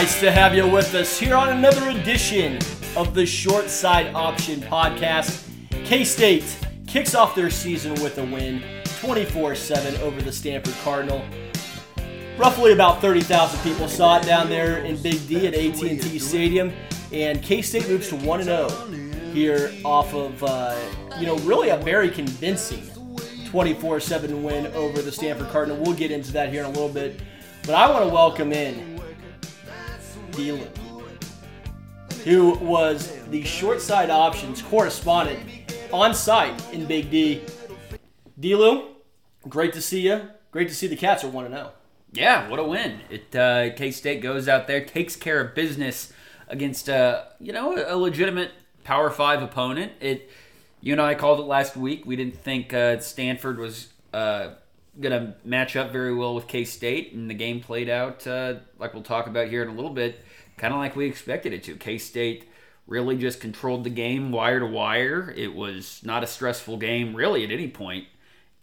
Nice to have you with us here on another edition of the Short Side Option Podcast. K State kicks off their season with a win 24 7 over the Stanford Cardinal. Roughly about 30,000 people saw it down there in Big D at AT&T Stadium, and K-State moves to 1-0 here off of, uh, you know, really a very convincing 24-7 win over the Stanford Cardinal. We'll get into that here in a little bit, but I want to welcome in Dylan, who was the short side options correspondent on site in Big D. Dlew, great to see you. Great to see the Cats are 1 0. Yeah, what a win! It uh, K State goes out there, takes care of business against uh, you know a legitimate Power Five opponent. It you and I called it last week. We didn't think uh, Stanford was uh, going to match up very well with K State, and the game played out uh, like we'll talk about here in a little bit, kind of like we expected it to. K State really just controlled the game wire to wire. It was not a stressful game really at any point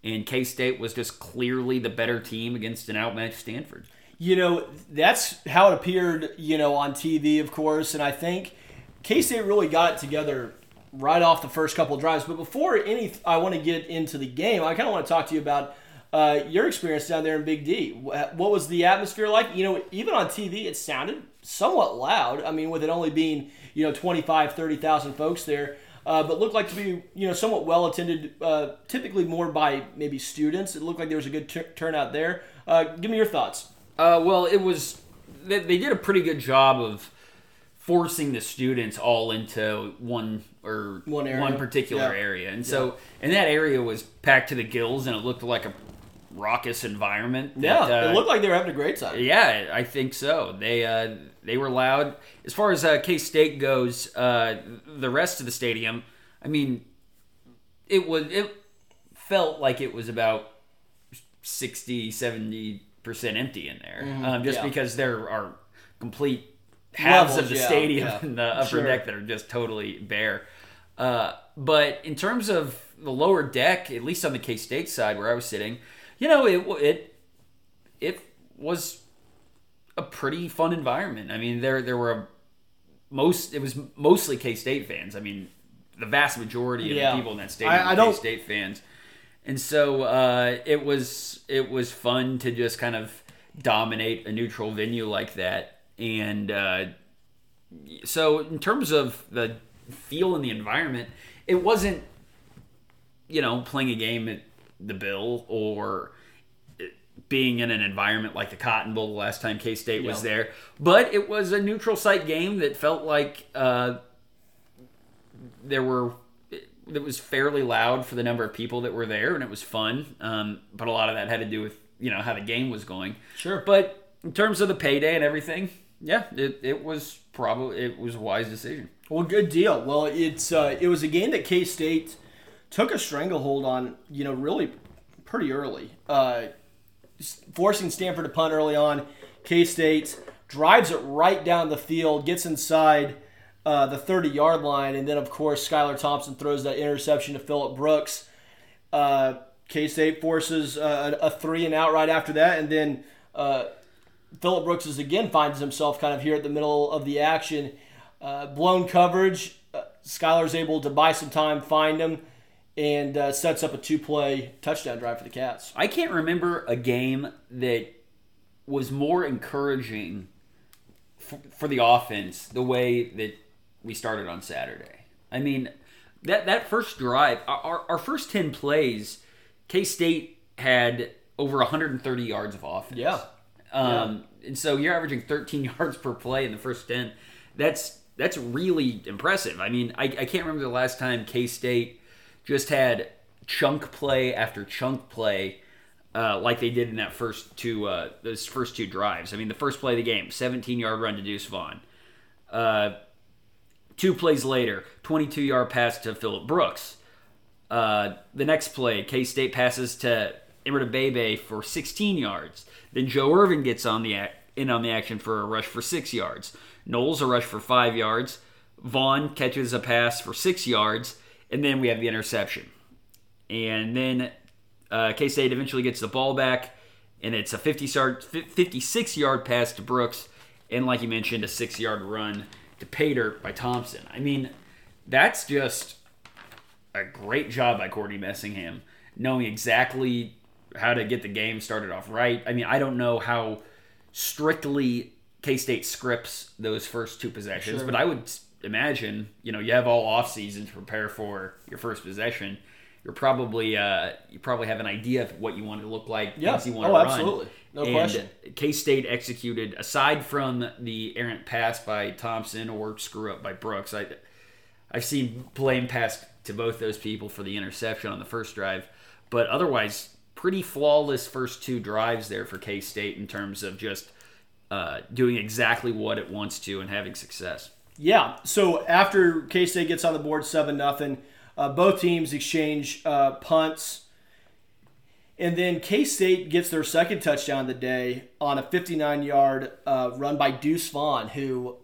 and K State was just clearly the better team against an outmatched Stanford. You know, that's how it appeared, you know, on TV, of course, and I think K State really got it together right off the first couple drives. But before any, I want to get into the game. I kind of want to talk to you about uh, your experience down there in Big D. What was the atmosphere like? You know, even on TV, it sounded somewhat loud. I mean, with it only being, you know, 25, 30,000 folks there uh, but looked like to be you know somewhat well attended, uh, typically more by maybe students. It looked like there was a good t- turnout there. Uh, give me your thoughts. Uh, well, it was they, they, did a pretty good job of forcing the students all into one or one, area. one particular yeah. area, and so yeah. and that area was packed to the gills, and it looked like a raucous environment. Yeah, it uh, looked like they were having a great time. Yeah, I think so. They uh, they were loud. As far as uh, K State goes, uh, the rest of the stadium, I mean, it was it felt like it was about 60, 70 percent empty in there, mm-hmm. um, just yeah. because there are complete halves Levels, of the yeah, stadium yeah. in the upper sure. deck that are just totally bare. Uh, but in terms of the lower deck, at least on the K State side where I was sitting, you know, it it it was a pretty fun environment. I mean, there there were a, most it was mostly K State fans. I mean, the vast majority of yeah. the people in that stadium I, I were K State fans, and so uh, it was it was fun to just kind of dominate a neutral venue like that. And uh, so, in terms of the feel and the environment, it wasn't you know playing a game at the Bill or being in an environment like the Cotton Bowl the last time K State was there. But it was a neutral site game that felt like uh, there were. It was fairly loud for the number of people that were there, and it was fun. Um, but a lot of that had to do with you know how the game was going. Sure. But in terms of the payday and everything, yeah, it, it was probably it was a wise decision. Well, good deal. Well, it's uh, it was a game that K State took a stranglehold on, you know, really pretty early, uh, forcing Stanford to punt early on. K State drives it right down the field, gets inside uh, the 30 yard line, and then, of course, Skylar Thompson throws that interception to Phillip Brooks. Uh, K State forces uh, a three and out right after that, and then uh, Phillip Brooks is again finds himself kind of here at the middle of the action. Uh, blown coverage. Skylar's able to buy some time, find him and uh, sets up a two play touchdown drive for the Cats. I can't remember a game that was more encouraging for, for the offense the way that we started on Saturday. I mean, that, that first drive, our, our first 10 plays, K State had over 130 yards of offense. Yeah. Um, yeah. And so you're averaging 13 yards per play in the first 10. That's that's really impressive. I mean, I, I can't remember the last time K State just had chunk play after chunk play, uh, like they did in that first two uh, those first two drives. I mean, the first play of the game, 17 yard run to Deuce Vaughn. Uh, two plays later, 22 yard pass to Phillip Brooks. Uh, the next play, K State passes to Imatorbhebhe for 16 yards. Then Joe Ervin gets on the in on the action for a rush for six yards. Knowles a rush for five yards. Vaughn catches a pass for six yards and then we have the interception. And then uh, K State eventually gets the ball back, and it's a 50 yard, 56 yard pass to Brooks, and like you mentioned, a six yard run to Pater by Thompson. I mean, that's just a great job by Courtney Messingham, knowing exactly how to get the game started off right. I mean, I don't know how strictly K State scripts those first two possessions, Sure. but I would imagine, you know, you have all off season to prepare for your first possession. You're probably uh, you probably have an idea of what you want to look like, Yeah. things you want Oh, to run. absolutely. No and question. K State executed aside from the errant pass by Thompson or screw up by Brooks. I I've seen blame passed to both those people for the interception on the first drive, but otherwise pretty flawless first two drives there for K State in terms of just uh, doing exactly what it wants to and having success. Yeah. So after K State gets on the board seven nothing, uh, both teams exchange uh, punts, and then K State gets their second touchdown of the day on a 59 yard uh, run by Deuce Vaughn, who,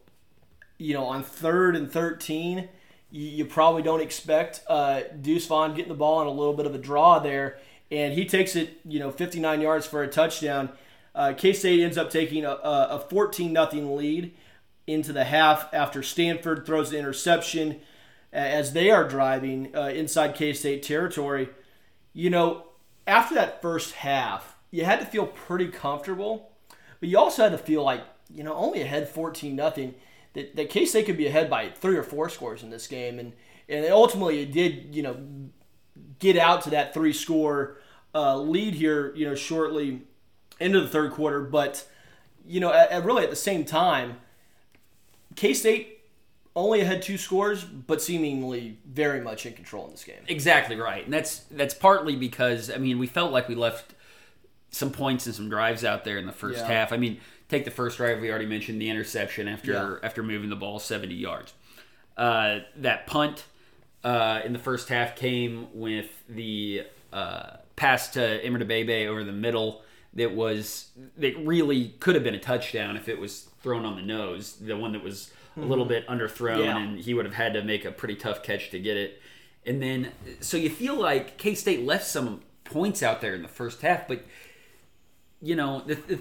you know, on third and 13, you, you probably don't expect uh, Deuce Vaughn getting the ball on a little bit of a draw there, and he takes it, you know, 59 yards for a touchdown. Uh, K State ends up taking a, a 14 nothing lead into the half after Stanford throws the interception as they are driving uh, inside K State territory. You know, after that first half, you had to feel pretty comfortable, but you also had to feel like, you know, only ahead 14 nothing. That, that K State could be ahead by three or four scores in this game. And, and ultimately, it did, you know, get out to that three score uh, lead here, you know, shortly into the third quarter. But, you know, at, at really at the same time, K State only had two scores, but seemingly very much in control in this game. Exactly right, and that's that's partly because I mean we felt like we left some points and some drives out there in the first Yeah. half. I mean, take the first drive we already mentioned the interception after Yeah. after moving the ball seventy yards. Uh, that punt uh, in the first half came with the uh, pass to Imatorbhebhe over the middle. That was that really could have been a touchdown if it was thrown on the nose. The one that was a mm-hmm. little bit underthrown, Yeah. and he would have had to make a pretty tough catch to get it. And then, so you feel like K State left some points out there in the first half, but you know, the, the,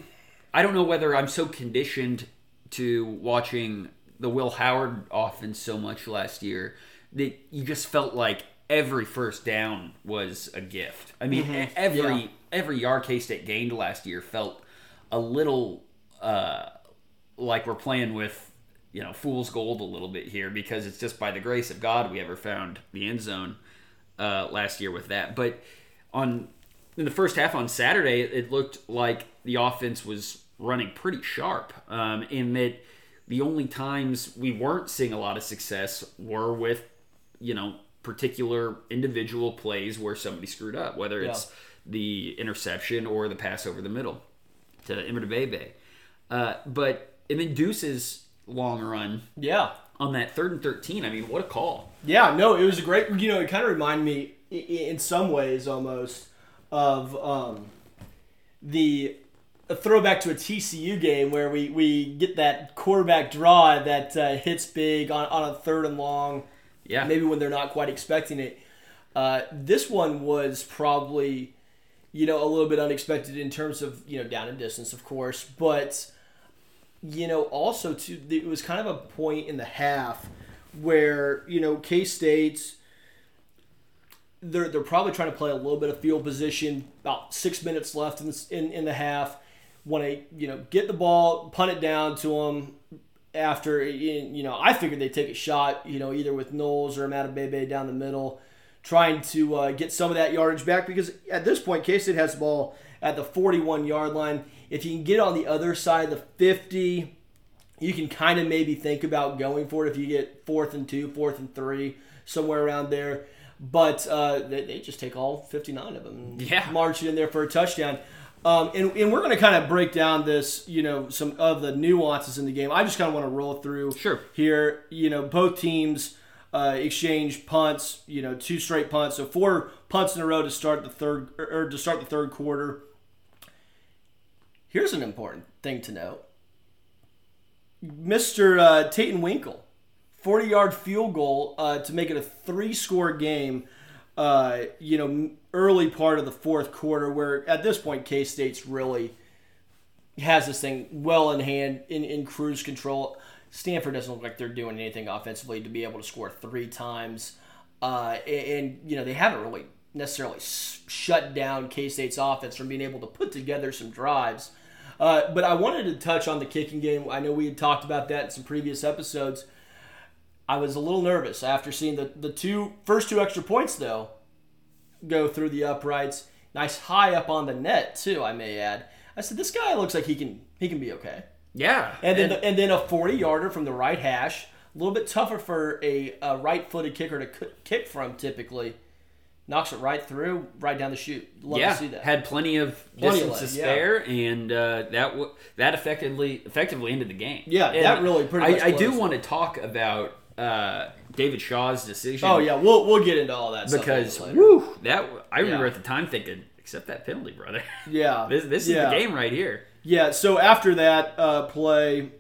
I don't know whether I'm so conditioned to watching the Will Howard offense so much last year that you just felt like every first down was a gift. I mean, e- every Yeah. every yard K State gained last year felt a little uh, like we're playing with you know fool's gold a little bit here because it's just by the grace of God we ever found the end zone uh, last year with that. But on in the first half on Saturday, it looked like the offense was running pretty sharp. Um, in that the only times we weren't seeing a lot of success were with you know particular individual plays where somebody screwed up, whether it's the interception or the pass over the middle to Imatorbhebhe. Uh, but and then Deuce's long run Yeah. on that third and thirteen. I mean, what a call! Yeah, no, it was a great. You know, it kind of reminded me, in some ways, almost of um, the a throwback to a TCU game where we, we get that quarterback draw that uh, hits big on, on a third and long, Yeah, maybe when they're not quite expecting it. Uh, this one was probably, you know, a little bit unexpected in terms of you know down and distance, of course, but you know also too it was kind of a point in the half where you know K State's they're they're probably trying to play a little bit of field position. About six minutes left in the, in, in the half. Want to you know get the ball, punt it down to them. After you know, I figured they'd take a shot. You know, either with Knowles or Imatorbhebhe down the middle, trying to uh, get some of that yardage back because at this point, K State has the ball at the 41 yard line. If you can get on the other side of the 50, you can kind of maybe think about going for it if you get fourth and two, fourth and three, somewhere around there. But uh, they, they just take all 59 of them and Yeah. march it in there for a touchdown. Um, and, and we're going to kind of break down this, you know, some of the nuances in the game. I just kind of want to roll through Sure. here. You know, both teams uh, exchange punts. You know, two straight punts, so four punts in a row to start the third or, or to start the third quarter. Here's an important thing to note. Mr. Uh, Taiten Winkel, 40 yard field goal uh, to make it a three score game, uh, you know, early part of the fourth quarter, where at this point, K State's really has this thing well in hand in, in cruise control. Stanford doesn't look like they're doing anything offensively to be able to score three times. Uh, and, and, you know, they haven't really necessarily shut down K State's offense from being able to put together some drives. Uh, but I wanted to touch on the kicking game. I know we had talked about that in some previous episodes. I was a little nervous after seeing the, the two first two extra points, though, go through the uprights. Nice high up on the net, too, I may add. I said, this guy looks like he can he can be okay. Yeah, and then and, and then a forty yarder from the right hash, a little bit tougher for a, a right-footed kicker to kick from typically. Knocks it right through, right down the chute. Love yeah, to see that. Had plenty of plenty distance to spare, yeah. and uh, that w- that effectively effectively ended the game. Yeah, and that really pretty. Much. I, I do want to talk about uh, David Shaw's decision. Oh yeah, we'll we'll get into all that because woo, that I remember yeah. at the time thinking, accept that penalty, brother. Yeah, this this yeah. is the game right here. Yeah. So after that uh, play,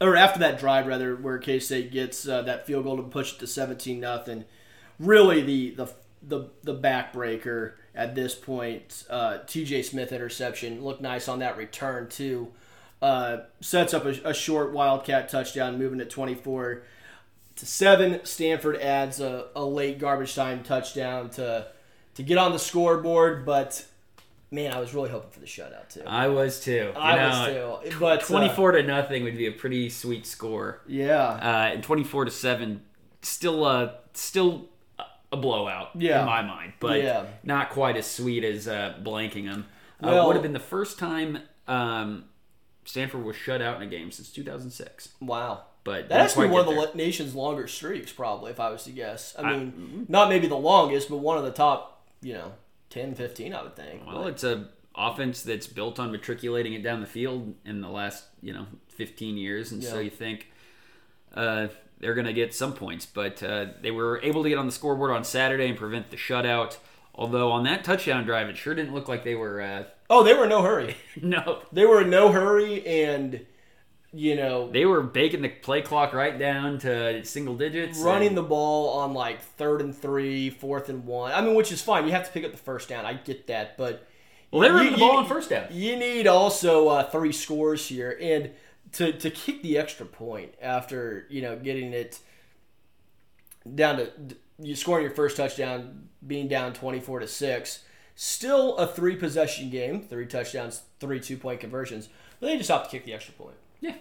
or after that drive rather, where K State gets uh, that field goal to push it to seventeen nothing, really the the the the backbreaker at this point. Uh, T.J. Smith interception looked nice on that return too. Uh, sets up a, a, short Wildcat touchdown, moving twenty four to seven. Stanford adds a, a late garbage time touchdown to to get on the scoreboard, but man, I was really hoping for the shutout too. I was too. You I know, was too. But twenty-four uh, to nothing would be a pretty sweet score. Yeah. Uh, and twenty-four to seven, still uh, still a blowout yeah. in my mind, but yeah. not quite as sweet as uh, blanking them. Uh, well, would have been the first time um, Stanford was shut out in a game since 2006. Wow. But that has to be one of the there. nation's longer streaks, probably, if I was to guess. I mean, I, mm-hmm. not maybe the longest, but one of the top, you know, 10, 15, I would think. Well, it's a offense that's built on matriculating it down the field in the last, you know, 15 years, and yeah. so you think uh, they're going to get some points. But uh, they were able to get on the scoreboard on Saturday and prevent the shutout. Although on that touchdown drive, it sure didn't look like they were. Uh, oh, they were in no hurry. no, they were in no hurry, and you know they were baking the play clock right down to single digits, running and... the ball on like third and three, fourth and one. I mean, which is fine. You have to pick up the first down. I get that, but well, they were running the ball on first down. You need also uh, three scores here, and to to kick the extra point after you know getting it down to you scoring your first touchdown, being down twenty four to six. Still a three possession game, three touchdowns, three two point conversions. But they just have to kick the extra point. Yeah,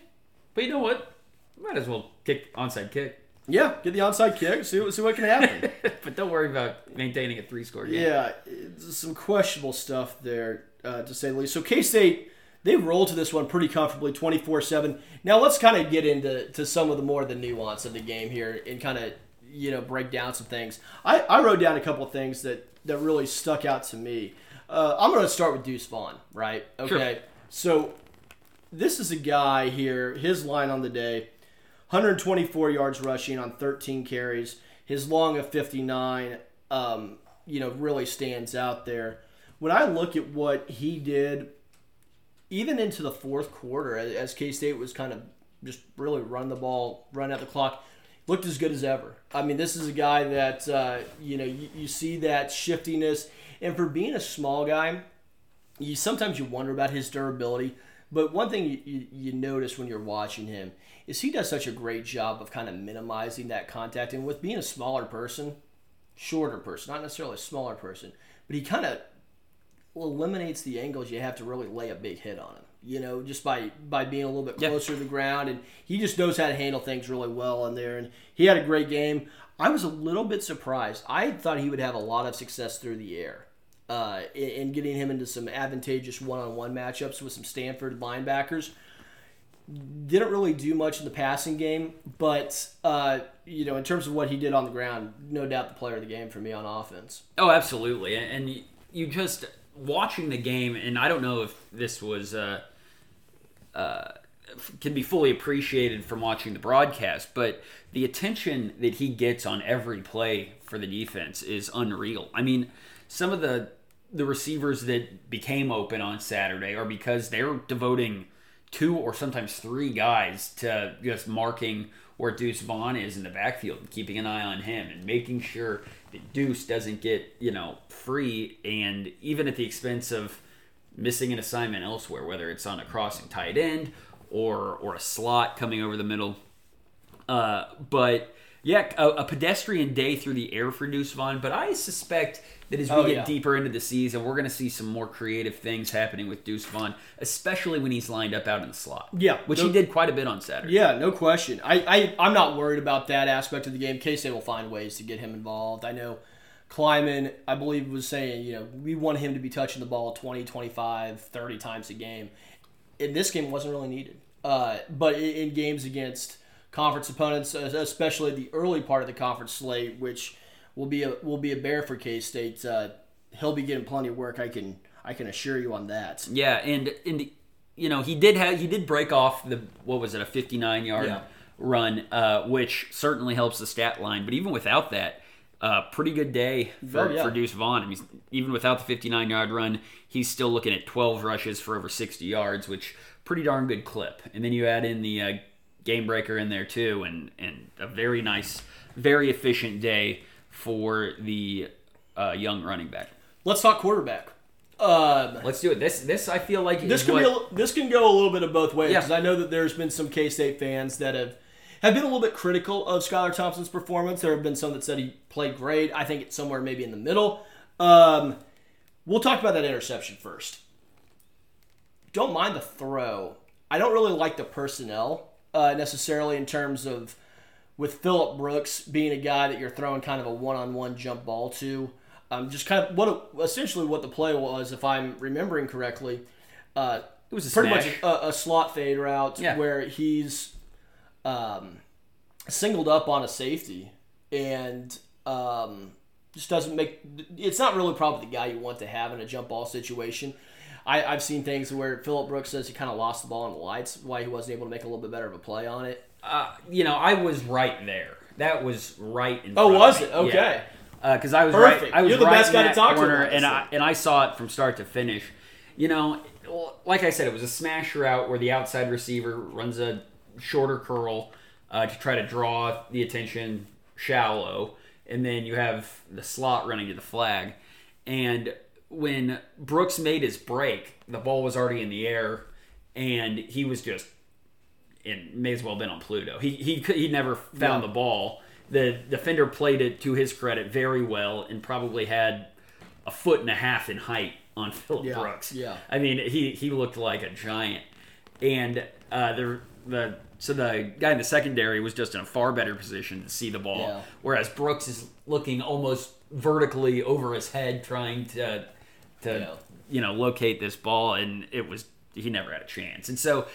but you know what? Might as well kick onside kick. Yeah, get the onside kick. See, see what can happen. but don't worry about maintaining a three score game. Yeah, some questionable stuff there uh, to say the least. So K State they rolled to this one pretty comfortably 24-7 now let's kind of get into to some of the more the nuance of the game here and kind of you know break down some things i, I wrote down a couple of things that that really stuck out to me uh, i'm going to start with deuce vaughn right okay sure. so this is a guy here his line on the day 124 yards rushing on 13 carries his long of 59 um, you know really stands out there when i look at what he did even into the fourth quarter, as K State was kind of just really run the ball, run out the clock, looked as good as ever. I mean, this is a guy that uh, you know you, you see that shiftiness, and for being a small guy, you sometimes you wonder about his durability. But one thing you, you, you, notice when you're watching him is he does such a great job of kind of minimizing that contact. And with being a smaller person, shorter person, not necessarily a smaller person, but he kind of eliminates the angles you have to really lay a big hit on him. You know, just by by being a little bit closer yep. to the ground, and he just knows how to handle things really well in there. And he had a great game. I was a little bit surprised. I thought he would have a lot of success through the air, uh, in getting him into some advantageous one-on-one matchups with some Stanford linebackers. Didn't really do much in the passing game, but uh, you know, in terms of what he did on the ground, no doubt the player of the game for me on offense. Oh, absolutely, and you just watching the game, and I don't know if this was uh, uh, can be fully appreciated from watching the broadcast, but the attention that he gets on every play for the defense is unreal. I mean, some of the the receivers that became open on Saturday are because they're devoting two or sometimes three guys to just marking where Deuce Vaughn is in the backfield and keeping an eye on him and making sure that Deuce doesn't get, you know, free and even at the expense of missing an assignment elsewhere, whether it's on a crossing tight end or or a slot coming over the middle. Uh, but yeah, a, a, pedestrian day through the air for Deuce Vaughn. But I suspect that as we Oh, get yeah. deeper into the season, we're going to see some more creative things happening with Deuce Vaughn, especially when he's lined up out in the slot. Yeah, which no- he did quite a bit on Saturday. Yeah, no question. I, I I'm not worried about that aspect of the game. K State will find ways to get him involved. I know Klieman, I believe, was saying, you know, we want him to be touching the ball 20, 25, 30 times a game. In this game, wasn't really needed. Uh, but in, in games against conference opponents, uh, especially the early part of the conference slate, which will be a will be a bear for K State, uh, he'll be getting plenty of work. I can I can assure you on that. Yeah, and and you know he did have he did break off the what was it a 59 yard Yeah. run, uh, which certainly helps the stat line. But even without that, uh, pretty good day for, Oh, yeah. for Deuce Vaughn. I mean, even without the 59 yard run, he's still looking at 12 rushes for over 60 yards, which pretty darn good clip. And then you add in the uh, game breaker in there too, and and a very nice, very efficient day for the uh, young running back. Let's talk quarterback. Um, Let's do it. This this I feel like this is can what, be a, this can go a little bit of both ways Yeah. I know that there's been some K State fans that have have been a little bit critical of Skylar Thompson's performance. There have been some that said he played great. I think it's somewhere maybe in the middle. Um, we'll talk about that interception first. Don't mind the throw. I don't really like the personnel uh, necessarily in terms of with Phillip Brooks being a guy that you're throwing kind of a one-on-one jump ball to. Um, just kind of what essentially what the play was, if I'm remembering correctly. Uh, It was a pretty smash. much a, a slot fade route Yeah. where he's um, singled up on a safety and um, just doesn't make. It's not really probably the guy you want to have in a jump ball situation. I, I've seen things where Phillip Brooks says he kind of lost the ball in the lights, why he wasn't able to make a little bit better of a play on it. Uh, you know, I was right there. That was right in. Oh, front of was it? Okay. Because I was Perfect. right. I was You're the right best guy to talk to corner, about this and I and I saw it from start to finish. You know, like I said, it was a smash route where the outside receiver runs a shorter curl uh, to try to draw the attention shallow, and then you have the slot running to the flag. And when Brooks made his break, the ball was already in the air, and he was just and may as well have been on Pluto. He he he never found Yeah. the ball. The defender played it to his credit very well and probably had a foot and a half in height on Phillip Yeah, Brooks. yeah. I mean he he looked like a giant. And uh, the the so the guy in the secondary was just in a far better position to see the ball, Yeah. whereas Brooks is looking almost vertically over his head trying to to Yeah. you know locate this ball, and it was he never had a chance. And so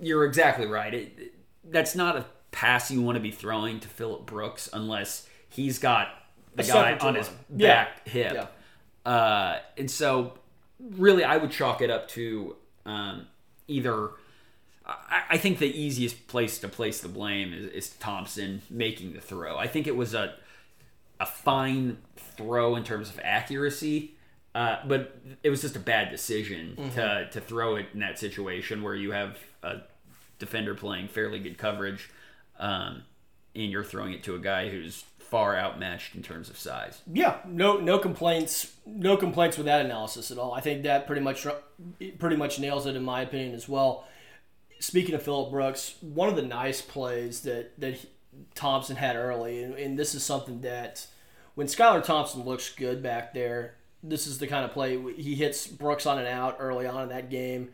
you're exactly right. It, it- that's not a pass you want to be throwing to Phillip Brooks unless he's got the A guy on his. Yeah. back hip. Yeah. Uh, and so, really, I would chalk it up to um, either. I, I think the easiest place to place the blame is, is Thompson making the throw. I think it was a a fine throw in terms of accuracy, uh, but it was just a bad decision to to throw it in that situation where you have a defender playing fairly good coverage, um, and you're throwing it to a guy who's far outmatched in terms of size. Yeah, no, no complaints, no complaints with that analysis at all. I think that pretty much, pretty much nails it in my opinion as well. Speaking of Phillip Brooks, one of the nice plays that that Thompson had early, and, and this is something that when Skylar Thompson looks good back there, this is the kind of play he hits Brooks on an out early on in that game.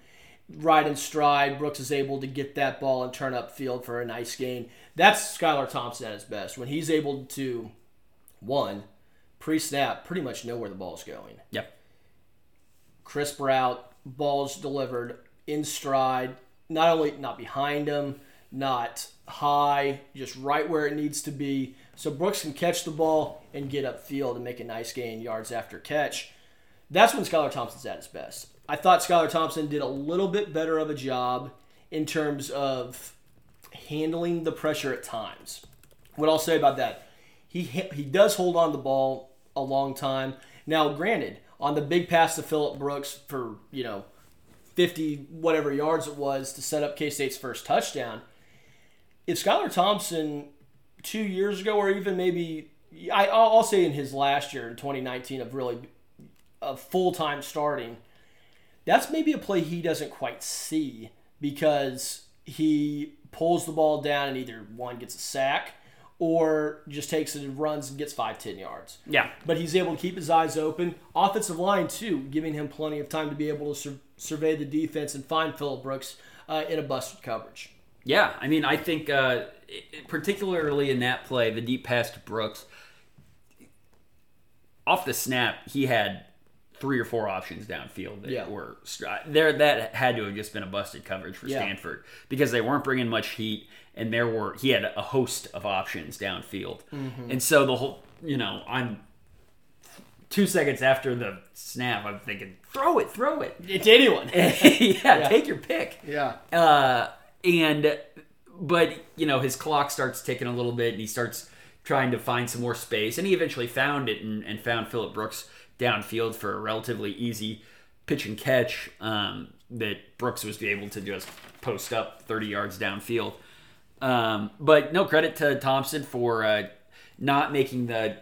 Right in stride, Brooks is able to get that ball and turn up field for a nice gain. That's Skylar Thompson at his best when he's able to one, pre-snap, pretty much know where the ball's going. Yep. Crisp route, balls delivered in stride, not only not behind him, not high, just right where it needs to be. So Brooks can catch the ball and get upfield and make a nice gain yards after catch. That's when Skylar Thompson's at his best. I thought Skylar Thompson did a little bit better of a job in terms of handling the pressure at times. What I'll say about that, he he does hold on the ball a long time. Now, granted, on the big pass to Phillip Brooks for you know fifty whatever yards it was to set up K State's first touchdown, if Skylar Thompson two years ago, or even maybe I, I'll say in his last year in 2019 of really of full time starting, that's maybe a play he doesn't quite see because he pulls the ball down and either one gets a sack or just takes it and runs and gets five, ten yards. Yeah. But he's able to keep his eyes open. Offensive line, too, giving him plenty of time to be able to sur- survey the defense and find Phillip Brooks uh, in a busted coverage. Yeah, I mean, I think uh, particularly in that play, the deep pass to Brooks, off the snap, he had three or four options downfield that Yeah. were there. That had to have just been a busted coverage for Yeah. Stanford because they weren't bringing much heat, and there were he had a host of options downfield, Mm-hmm. and so the whole you know I'm two seconds after the snap, I'm thinking throw it, throw it, It's anyone. yeah, take your pick. yeah. Uh, and but you know his clock starts ticking a little bit, and he starts trying to find some more space, and he eventually found it and, and found Phillip Brooks downfield for a relatively easy pitch and catch um, that Brooks was able to just post up 30 yards downfield. Um, but no credit to Thompson for uh, not making the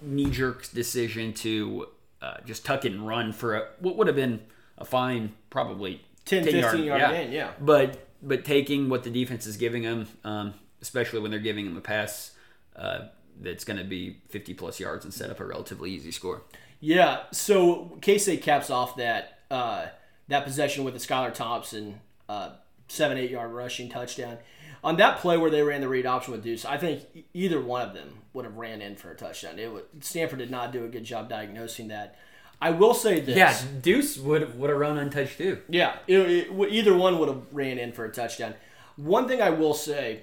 knee jerk decision to uh, just tuck it and run for a, what would have been a fine, probably 10, 15 yard gain, yeah. But but taking what the defense is giving him, um, especially when they're giving him a pass uh, that's going to be 50 plus yards and set up a relatively easy score. Yeah, so State caps off that uh, that possession with the Skylar Thompson uh, seven eight yard rushing touchdown. On that play where they ran the read option with Deuce, I think either one of them would have ran in for a touchdown. It would, Stanford did not do a good job diagnosing that. I will say this. Yeah, Deuce would would have run untouched too. Yeah, it, it, either one would have ran in for a touchdown. One thing I will say,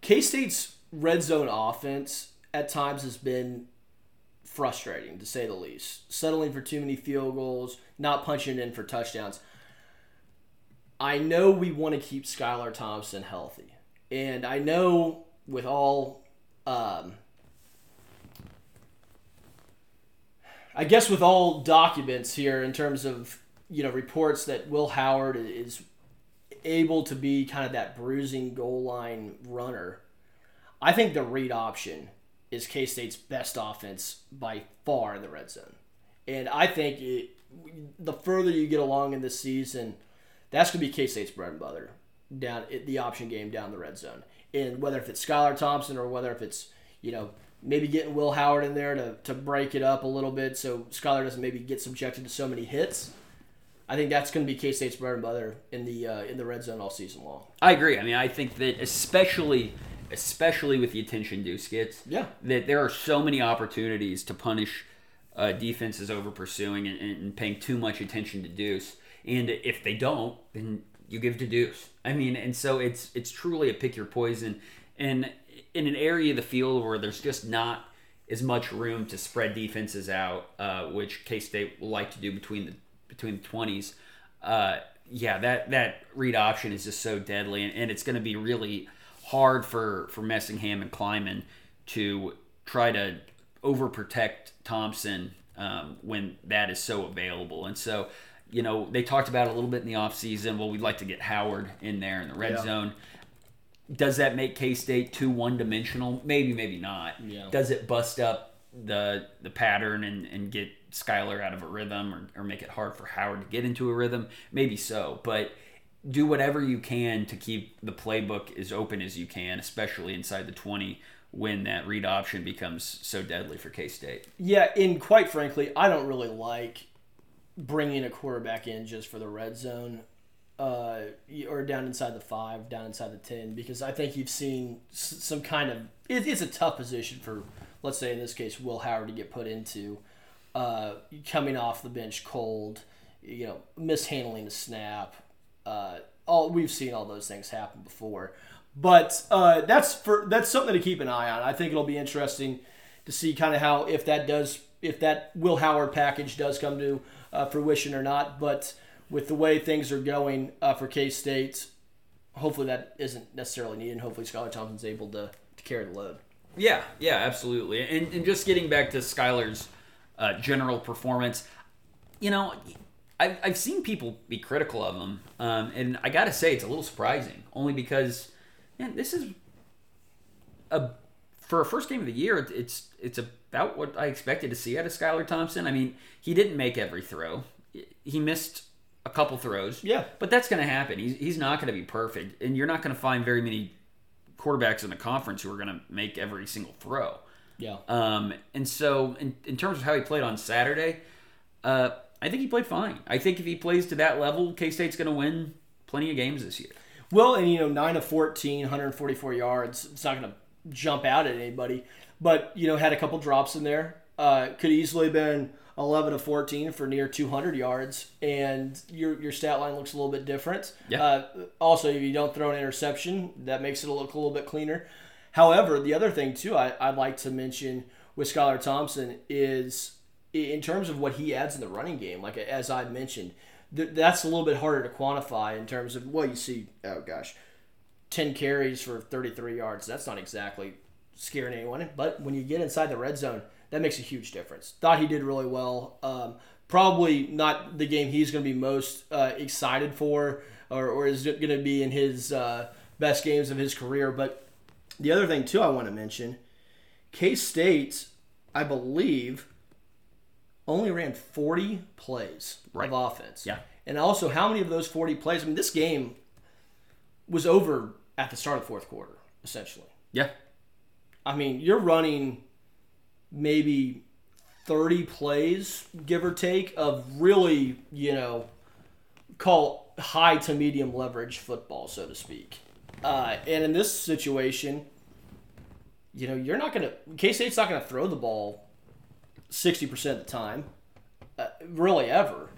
K State's red zone offense at times has been frustrating to say the least. Settling for too many field goals, not punching in for touchdowns. I know we want to keep Skylar Thompson healthy, and I know with all. Um, I guess with all documents here in terms of you know reports that Will Howard is able to be kind of that bruising goal line runner. I think the read option is K State's best offense by far in the red zone, and I think it, the further you get along in this season, that's going to be K State's bread and butter down the option game down the red zone, and whether if it's Skylar Thompson or whether if it's you know maybe getting Will Howard in there to, to break it up a little bit so Skylar doesn't maybe get subjected to so many hits. I think that's going to be K State's bread and butter in the uh, in the red zone all season long. I agree. I mean, I think that especially especially with the attention Deuce gets, Yeah. that there are so many opportunities to punish uh, defenses over pursuing and, and paying too much attention to Deuce. And if they don't, then you give to Deuce. I mean, and so it's it's truly a pick your poison. And in an area of the field where there's just not as much room to spread defenses out, uh, which K State will like to do between the between the twenties. Uh, yeah, that that read option is just so deadly, and, and it's going to be really hard for for Messingham and Klieman to try to overprotect Thompson um, when that is so available. And so, you know, they talked about a little bit in the offseason. Well, we'd like to get Howard in there in the red Yeah. zone. Does that make K State too one dimensional? Maybe, maybe not. Yeah. Does it bust up the the pattern and, and get Skylar out of a rhythm or, or make it hard for Howard to get into a rhythm? Maybe so. But do whatever you can to keep the playbook as open as you can, especially inside the 20 when that read option becomes so deadly for K State. Yeah, and quite frankly, I don't really like bringing a quarterback in just for the red zone, uh, or down inside the five, down inside the ten, because I think you've seen some kind of it, it's a tough position for, let's say in this case, Will Howard to get put into, uh, coming off the bench cold, you know, mishandling the snap. Uh, all we've seen all those things happen before, but uh, that's for that's something to keep an eye on. I think it'll be interesting to see kind of how if that does if that Will Howard package does come to uh, fruition or not. But with the way things are going uh, for K State, hopefully that isn't necessarily needed. Hopefully Skylar Thompson's able to, to carry the load. Yeah, yeah, absolutely. And, and just getting back to Skylar's uh, general performance, you know, I've, I've seen people be critical of him, um, and I got to say it's a little surprising, only because, man, this is a for a first game of the year. It's it's about what I expected to see out of Skylar Thompson. I mean, he didn't make every throw. He missed a couple throws. Yeah. But that's going to happen. He's, he's not going to be perfect. And you're not going to find very many quarterbacks in the conference who are going to make every single throw. Yeah. Um, and so, in, in terms of how he played on Saturday, uh, I think he played fine. I think if he plays to that level, K State's going to win plenty of games this year. Well, and you know, 9 of 14, 144 yards. It's not going to jump out at anybody. But, you know, had a couple drops in there. Uh, could easily have been 11 of 14 for near 200 yards. And your, your stat line looks a little bit different. Yeah. Uh, also, if you don't throw an interception, that makes it look a little bit cleaner. However, the other thing, too, I, I'd like to mention with Skylar Thompson is in terms of what he adds in the running game, like as I mentioned, th- that's a little bit harder to quantify in terms of well, you see, oh gosh, ten carries for thirty three yards. That's not exactly scaring anyone, but when you get inside the red zone, that makes a huge difference. Thought he did really well. Um, probably not the game he's going to be most uh, excited for, or, or is going to be in his uh, best games of his career. But the other thing too, I want to mention, K State, I believe only ran 40 plays Right. of offense. Yeah. And also, how many of those 40 plays? I mean, this game was over at the start of the fourth quarter, essentially. Yeah. I mean, you're running maybe 30 plays, give or take, of really, you know, call high to medium leverage football, so to speak. Uh, and in this situation, you know, you're not going to, K State's not going to throw the ball 60% of the time, uh, really ever.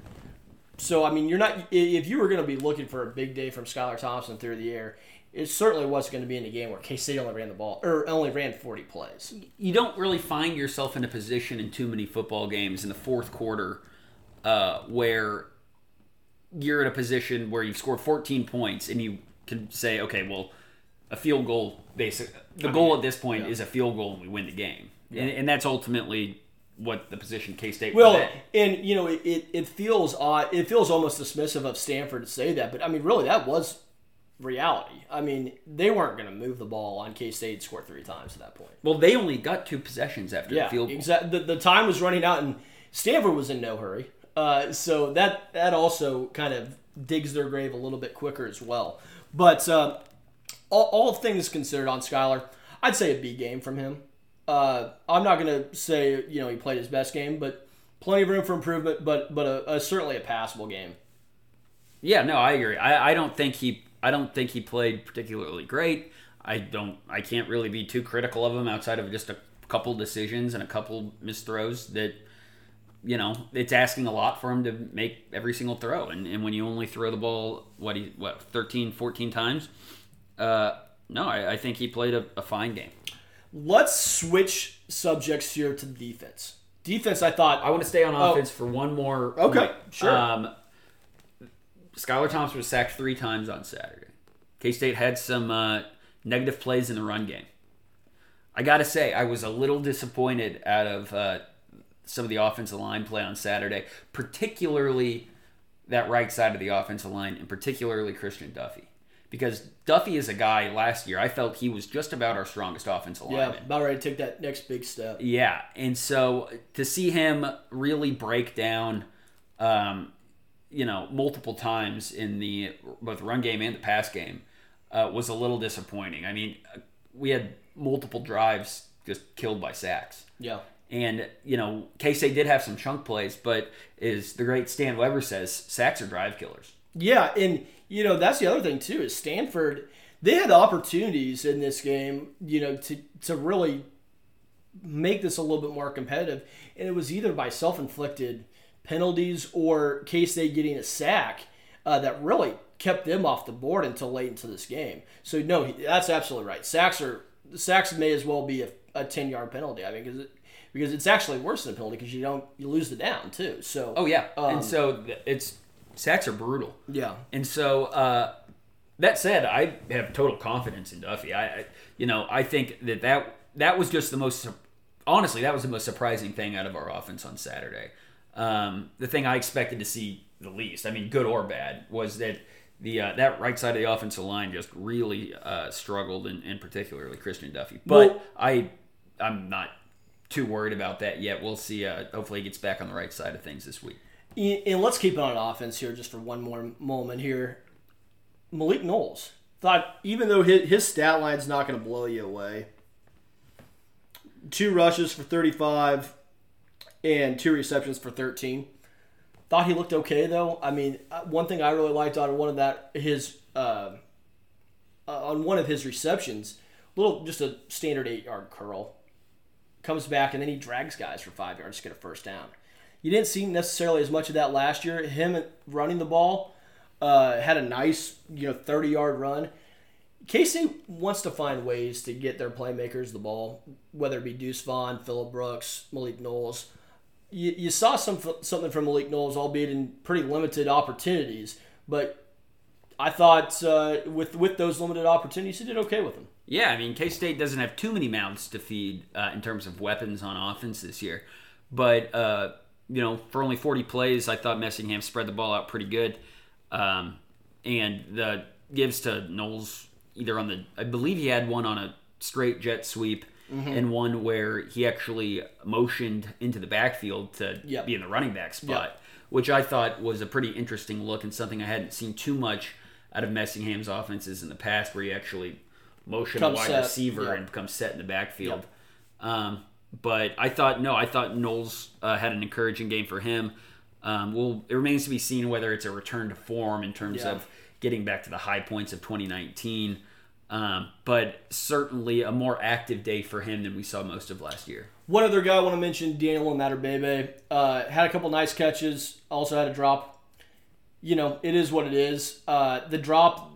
So, I mean, you're not, if you were going to be looking for a big day from Skylar Thompson through the air, it certainly was going to be in a game where K State only ran the ball, or only ran 40 plays. you don't really find yourself in a position in too many football games in the fourth quarter uh, where you're in a position where you've scored 14 points and you can say, okay, well, a field goal, basic. The goal at this point yeah. is a field goal and we win the game, and, and that's ultimately what the position K State. Well, and you know, it, it, it feels odd. It feels almost dismissive of Stanford to say that, but I mean, really, that was reality. I mean, they weren't going to move the ball on K State score three times at that point. well, they only got two possessions after Yeah, the field goal. exactly. The, the time was running out, and Stanford was in no hurry. Uh, so that that also kind of digs their grave a little bit quicker as well. But uh, all, all things considered on Skylar, I'd say a B game from him. Uh, I'm not going to say you know he played his best game, but plenty of room for improvement. But but a, a, certainly a passable game. Yeah, no, I agree. I, I don't think he I don't think he played particularly great. I don't I can't really be too critical of him outside of just a couple decisions and a couple misthrows that you know, it's asking a lot for him to make every single throw. And, and when you only throw the ball, what, he, what 13, 14 times, uh, no, I, I think he played a, a fine game. Let's switch subjects here to defense. Defense, I thought I want to stay on Oh. offense for one more. Okay, point. sure. Um, Skylar Thompson was sacked three times on Saturday. K State had some uh, negative plays in the run game. I got to say, I was a little disappointed out of uh, some of the offensive line play on Saturday, particularly that right side of the offensive line, and particularly Christian Duffie. Because Duffie is a guy last year, I felt he was just about our strongest offensive line. yeah, lineman. about ready to take that next big step. Yeah, and so to see him really break down, um, you know, multiple times in the both run game and the pass game uh, was a little disappointing. I mean, we had multiple drives just killed by sacks. Yeah. And, you know, K State did have some chunk plays, but as the great Stan Weber says, sacks are drive killers. Yeah, and you know that's the other thing too is Stanford. They had opportunities in this game, you know, to to really make this a little bit more competitive, and it was either by self-inflicted penalties or K State getting a sack uh, that really kept them off the board until late into this game. So no, that's absolutely right. Sacks are sacks may as well be a, a ten yard penalty. I mean, because it, because it's actually worse than a penalty because you don't you lose the down too. So Oh, yeah. Um, and so it's sacks are brutal. yeah, And so uh, that said, I have total confidence in Duffie. I, I, you know, I think that that that was just the most. Honestly, that was the most surprising thing out of our offense on Saturday. Um, the thing I expected to see the least, I mean, good or bad, was that the uh, that right side of the offensive line just really uh, struggled, and, and particularly Christian Duffie. But Well- I, I'm not too worried about that yet. We'll see. Uh, hopefully, he gets back on the right side of things this week. And let's keep it on offense here just for one more moment here. Malik Knowles thought even though his, his stat line's not going to blow you away, two rushes for 35 and two receptions for 13. Thought he looked okay though. I mean, uh, one thing I really liked on one of that his uh, uh, on one of his receptions, little just a standard eight yard curl, comes back and then he drags guys for five yards to get a first down. You didn't see necessarily as much of that last year. Him running the ball uh, had a nice you know 30 yard run. K State wants to find ways to get their playmakers the ball, whether it be Deuce Vaughn, Phillip Brooks, Malik Knowles. You, you saw some something from Malik Knowles, albeit in pretty limited opportunities, but I thought uh, with with those limited opportunities, he did okay with them. Yeah, I mean K State doesn't have too many mouths to feed uh, in terms of weapons on offense this year, but uh, you know for only 40 plays, I thought Messingham spread the ball out pretty good, um, and the gives to Knowles either on the I believe he had one on a straight jet sweep. Mm-hmm. And one where he actually motioned into the backfield to yep. be in the running back spot, yep. which I thought was a pretty interesting look and something I hadn't seen too much out of Messingham's offenses in the past, where he actually motion a wide set. receiver yep. and becomes set in the backfield. Um, but I thought no, I thought Knowles uh, had an encouraging game for him. Um, well, it remains to be seen whether it's a return to form in terms of getting back to the high points of 2019. Um, but certainly a more active day for him than we saw most of last year. One other guy I want to mention, Daniel Imatorbhebhe, uh, had a couple nice catches. Also had a drop you know, it is what it is. Uh, the drop.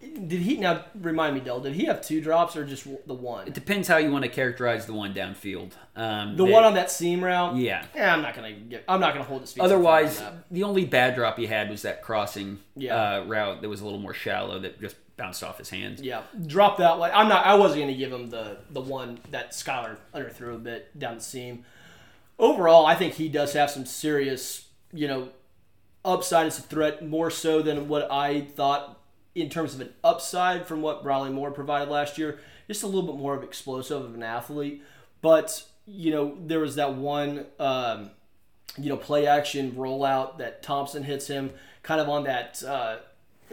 Did he now remind me, Dell? Did he have two drops or just the one? It depends how you want to characterize the one downfield. Um, the they, one on that seam route. Yeah. Yeah, I'm not gonna get. I'm not gonna hold his feet. Otherwise, the only bad drop he had was that crossing yeah. uh, route that was a little more shallow that just bounced off his hands. Yeah, drop that. one. I'm not. I wasn't gonna give him the the one that Skylar underthrew a bit down the seam. Overall, I think he does have some serious, you know, upside as a threat more so than what I thought in terms of an upside from what Briley Moore provided last year. Just a little bit more of explosive of an athlete, but you know there was that one um, you know play action rollout that Thompson hits him kind of on that uh,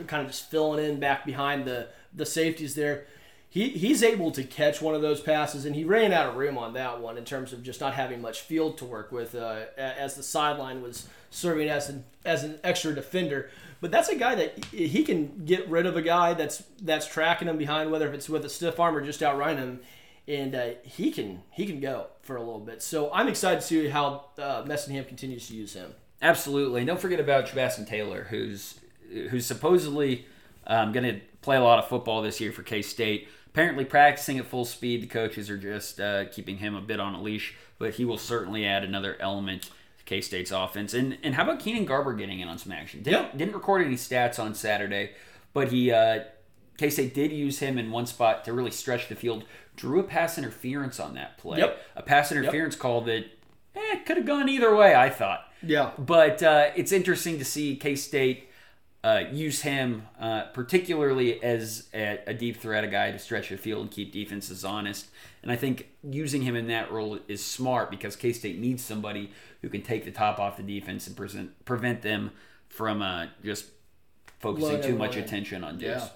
kind of just filling in back behind the the safeties there. He, he's able to catch one of those passes, and he ran out of room on that one in terms of just not having much field to work with uh, as the sideline was serving as an as an extra defender. But that's a guy that he can get rid of a guy that's that's tracking him behind, whether if it's with a stiff arm or just outrunning him, and uh, he can he can go for a little bit. So I'm excited to see how uh, Messingham continues to use him. Absolutely, don't forget about Jabastin Taylor, who's who's supposedly um, going to play a lot of football this year for K State. Apparently, practicing at full speed. The coaches are just uh, keeping him a bit on a leash, but he will certainly add another element to K State's offense. And and how about Keenan Garber getting in on some action? Didn't, yep. didn't record any stats on Saturday, but he uh, K State did use him in one spot to really stretch the field. Drew a pass interference on that play. Yep. A pass interference yep. call that eh, could have gone either way. I thought. Yeah. But uh, it's interesting to see K State. Uh, use him uh, particularly as a, a, deep threat, a guy to stretch the field and keep defenses honest. And I think using him in that role is smart because K State needs somebody who can take the top off the defense and present, prevent them from uh, just focusing too much attention on Deuce. Yeah.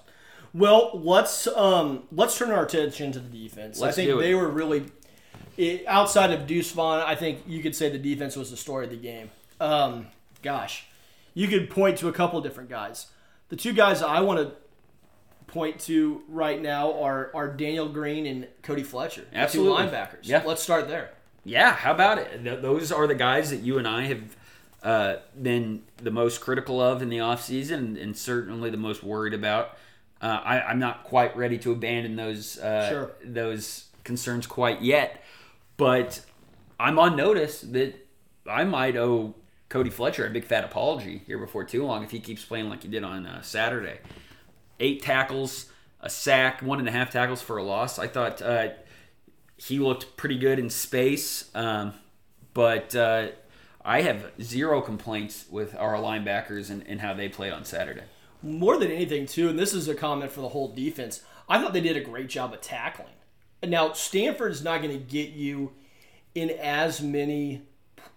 Well, let's um, let's turn our attention to the defense. Let's I think they were really it, outside of Deuce Vaughn. I think you could say the defense was the story of the game. Um, gosh, you could point to a couple different guys. The two guys I want to point to right now are are Daniel Green and Cody Fletcher, Absolutely. two linebackers. Yeah. Let's start there. Yeah, how about it? Th- those are the guys that you and I have uh, been the most critical of in the offseason and, and certainly the most worried about. Uh, I, am not quite ready to abandon those uh, sure. those concerns quite yet, but I'm on notice that I might owe Cody Fletcher a big fat apology here before too long if he keeps playing like he did on uh, Saturday eight tackles, a sack, one and a half tackles for a loss. I thought uh, he looked pretty good in space, um, but uh, I have zero complaints with our linebackers and, and how they played on Saturday. More than anything, too, and this is a comment for the whole defense, I thought they did a great job of tackling. Now, Stanford's not going to get you in as many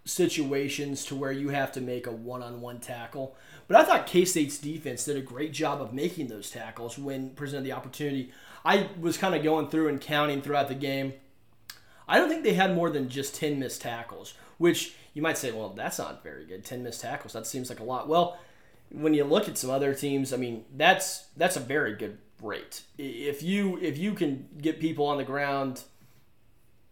situations to where you have to make a one-on-one tackle. But I thought K State's defense did a great job of making those tackles when presented the opportunity. I was kind of going through and counting throughout the game. I don't think they had more than just 10 missed tackles, which you might say, well, that's not very good. 10 missed tackles, that seems like a lot. Well, when you look at some other teams, I mean, that's that's a very good rate. If you if you can get people on the ground,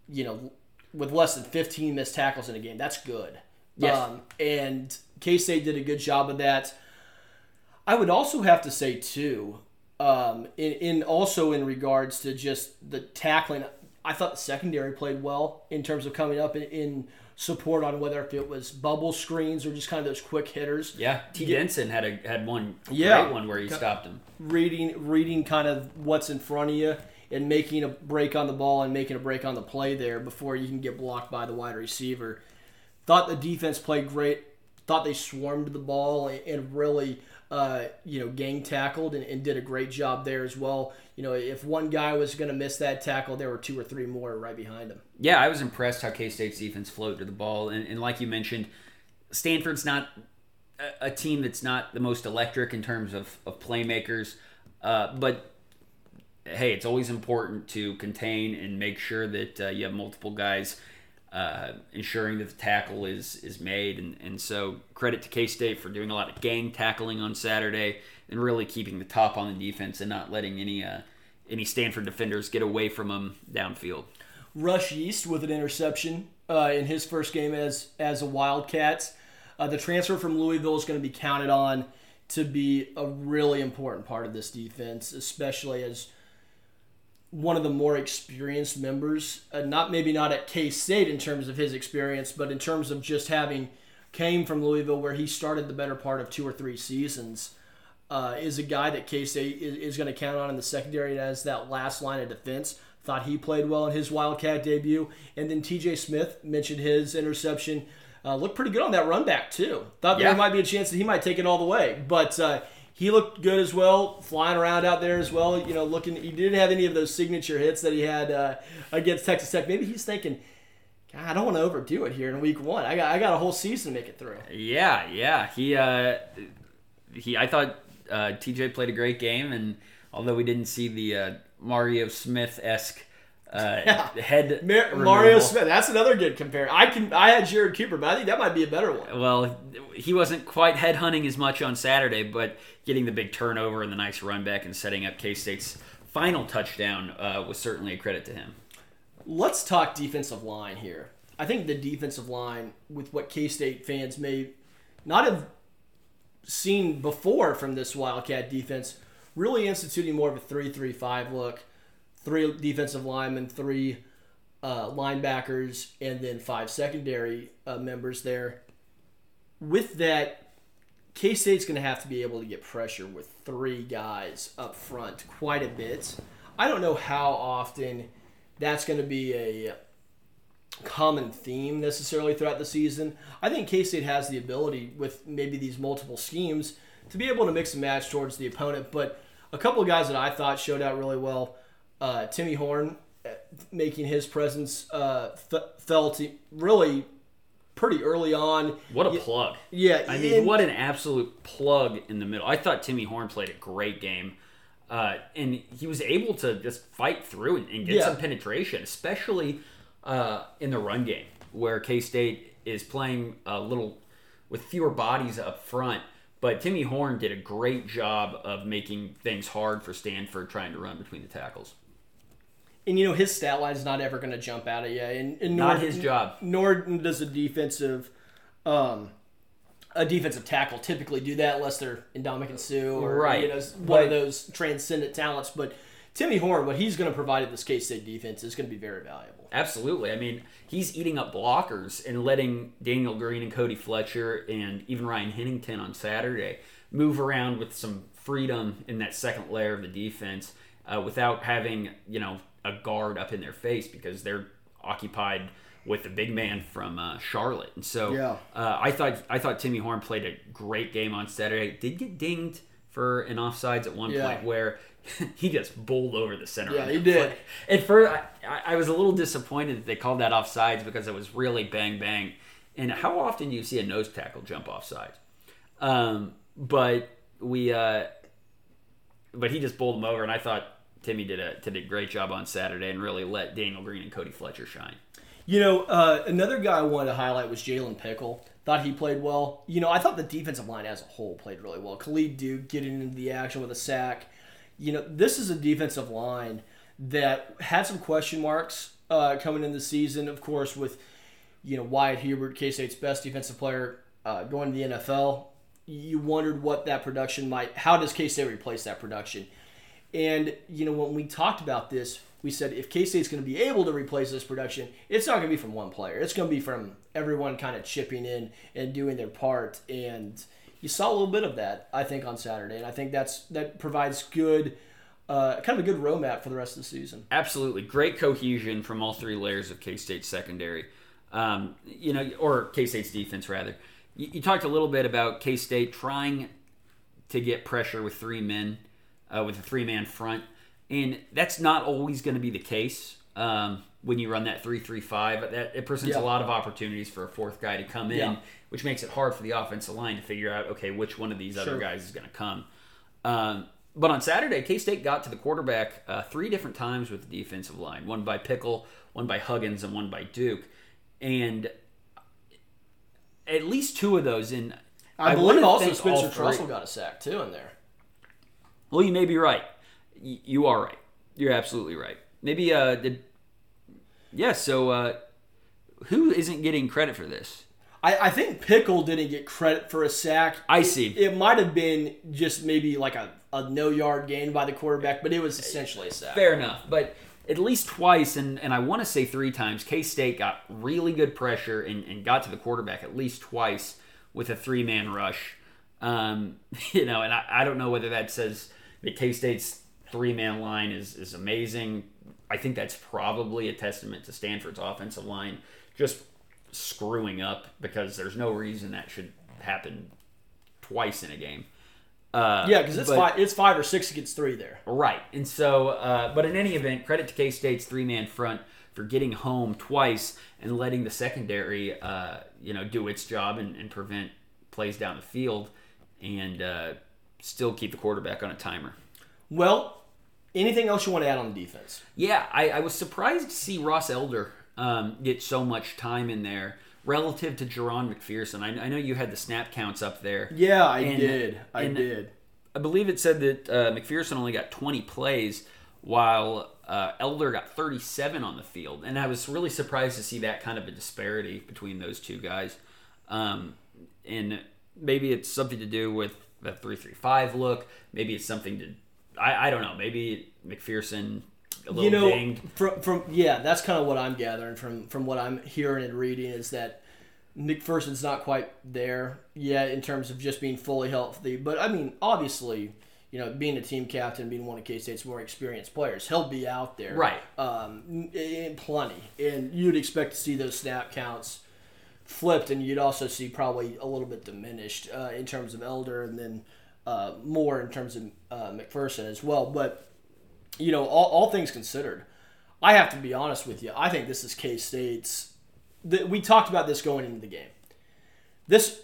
you know, with less than 15 missed tackles in a game, that's good. Yes. Um, and K State did a good job of that. I would also have to say too, um, in, in also in regards to just the tackling, I thought the secondary played well in terms of coming up in, in support on whether if it was bubble screens or just kind of those quick hitters. Yeah, T. Denson had a had one Yeah. great one where he stopped him. reading reading kind of what's in front of you and making a break on the ball and making a break on the play there before you can get blocked by the wide receiver. Thought the defense played great. Thought they swarmed the ball and really, uh, you know, gang tackled and, and did a great job there as well. You know, if one guy was going to miss that tackle, there were two or three more right behind him. Yeah, I was impressed how K State's defense flowed to the ball, and, and like you mentioned, Stanford's not a, a team that's not the most electric in terms of of playmakers, uh, but hey, it's always important to contain and make sure that uh, you have multiple guys. Uh, ensuring that the tackle is is made, and, and so credit to K State for doing a lot of gang tackling on Saturday and really keeping the top on the defense and not letting any uh, any Stanford defenders get away from them downfield. Russ Yeast with an interception uh, in his first game as as a Wildcat. Uh, the transfer from Louisville is going to be counted on to be a really important part of this defense, especially as one of the more experienced members. Uh, not maybe not at K State in terms of his experience, but in terms of just having came from Louisville where he started the better part of two or three seasons. Uh, is a guy that K State is, is going to count on in the secondary as that last line of defense. Thought he played well in his Wildcat debut. And then TJ Smith mentioned his interception. Uh, looked pretty good on that run back, too. Thought Yeah. there might be a chance that he might take it all the way. But uh, he looked good as well, flying around out there as well. You know, looking, he didn't have any of those signature hits that he had uh, against Texas Tech. Maybe he's thinking, God, I don't want to overdo it here in week one. I got, I got a whole season to make it through. Yeah, yeah. He, uh, he. I thought uh, TJ played a great game, and although we didn't see the uh, Mario Smith esque uh, Yeah. head Mar- Mario Smith, that's another good compare. I can, I had Jared Cooper, but I think that might be a better one. Well, he wasn't quite head hunting as much on Saturday, but getting the big turnover and the nice run back and setting up K State's final touchdown uh, was certainly a credit to him. Let's talk defensive line here. I think the defensive line, with what K State fans may not have seen before from this Wildcat defense, really instituting more of a 3 3 5 look. Three defensive linemen, three uh, linebackers, and then five secondary uh, members there. With that, K State's going to have to be able to get pressure with three guys up front quite a bit. I don't know how often that's going to be a common theme necessarily throughout the season. I think K State has the ability with maybe these multiple schemes to be able to mix and match towards the opponent. But a couple of guys that I thought showed out really well uh, Timmy Horne uh, making his presence uh, f- felt really pretty early on. What a plug! Yeah, I mean, what an absolute plug in the middle. I thought Timmy Horne played a great game. Uh, and he was able to just fight through and, and get Yeah. some penetration, especially uh, in the run game, where K State is playing a little with fewer bodies up front. But Timmy Horne did a great job of making things hard for Stanford trying to run between the tackles. And you know his stat line is not ever going to jump out at you, and, and nor, Not his job. Nor does a defensive, um, a defensive tackle typically do that unless they're Ndamukong Suh or Right. you know one of those transcendent talents. But Timmy Horne, what he's going to provide at this K State defense is going to be very valuable. Absolutely. I mean, he's eating up blockers and letting Daniel Green and Cody Fletcher and even Ryan Hennington on Saturday move around with some freedom in that second layer of the defense uh, without having, you know, a guard up in their face because they're occupied with the big man from uh, Charlotte. And so Yeah. uh, I thought I thought Timmy Horne played a great game on Saturday. Did get dinged for an offsides at one Yeah. point where he just bowled over the center. Yeah, he did. play. At first, I, I was a little disappointed that they called that offsides because it was really bang bang, and how often do you see a nose tackle jump off sides? Um, but we, uh, but he just bowled him over, and I thought Timmy did a did a great job on Saturday and really let Daniel Green and Cody Fletcher shine. You know, uh, another guy I wanted to highlight was Jalen Pickle. Thought he played well. You know, I thought the defensive line as a whole played really well. Khalid Duke getting into the action with a sack. You know, this is a defensive line that had some question marks uh, coming in the season, of course, with you know Wyatt Hubert, K State's best defensive player, uh, going to the NFL. You wondered what that production might. How does K State replace that production? And you know when we talked about this, we said if K State's going to be able to replace this production, it's not going to be from one player. It's going to be from everyone kind of chipping in and doing their part. And you saw a little bit of that, I think, on Saturday, and I think that's that provides good. Uh, kind of a good roadmap for the rest of the season. Absolutely, great cohesion from all three layers of K State secondary. Um, you know, or K State's defense rather. You, you, talked a little bit about K State trying to get pressure with three men, uh, with a three man front, and that's not always going to be the case um, when you run that three three five. That it presents yeah. a lot of opportunities for a fourth guy to come in, yeah. which makes it hard for the offensive line to figure out okay which one of these sure. other guys is going to come. Um, but on Saturday, K State got to the quarterback uh, three different times with the defensive line one by Pickle, one by Huggins, and one by Duke. And at least two of those in. I, I believe also Spencer Trussell got a sack too in there. Well, you may be right. Y- you are right. You're absolutely right. Maybe uh did. Yeah. So uh, who isn't getting credit for this? I, I think Pickle didn't get credit for a sack. I see. It, it might have been just maybe like a a no yard gain by the quarterback, but it was essentially a sack. Fair enough, but at least twice, and, and I want to say three times, K State got really good pressure and, and got to the quarterback at least twice with a three man rush. Um, you know, and I, I don't know whether that says that K State's three man line is, is amazing. I think that's probably a testament to Stanford's offensive line just screwing up because there's no reason that should happen twice in a game. Uh, yeah, because it's five, it's five or six against three there. Right, and so, uh, but in any event, credit to K State's three man front for getting home twice and letting the secondary, uh, you know, do its job and, and, prevent plays down the field, and uh, still keep the quarterback on a timer. Well, anything else you want to add on the defense? Yeah, I, I was surprised to see Ross Elder um, get so much time in there relative to Jahron McPherson. I, I, know you had the snap counts up there. Yeah, I and, did. I did. I believe it said that uh, McPherson only got 20 plays, while uh, Elder got 37 on the field, and I was really surprised to see that kind of a disparity between those two guys. Um, and maybe it's something to do with the three-three-five look. Maybe it's something to I, I don't know. Maybe McPherson you know, dinged. From, from yeah, that's kind of what I'm gathering from from what I'm hearing and reading is that McPherson's not quite there yet in terms of just being fully healthy. But I mean, obviously, you know, being a team captain, being one of K State's more experienced players, he'll be out there, right? Um, in plenty, and you'd expect to see those snap counts flipped, and you'd also see probably a little bit diminished uh, in terms of Elder, and then uh, more in terms of uh, McPherson as well. But you know, all, all things considered, I have to be honest with you. I think this is K State's. We talked about this going into the game. This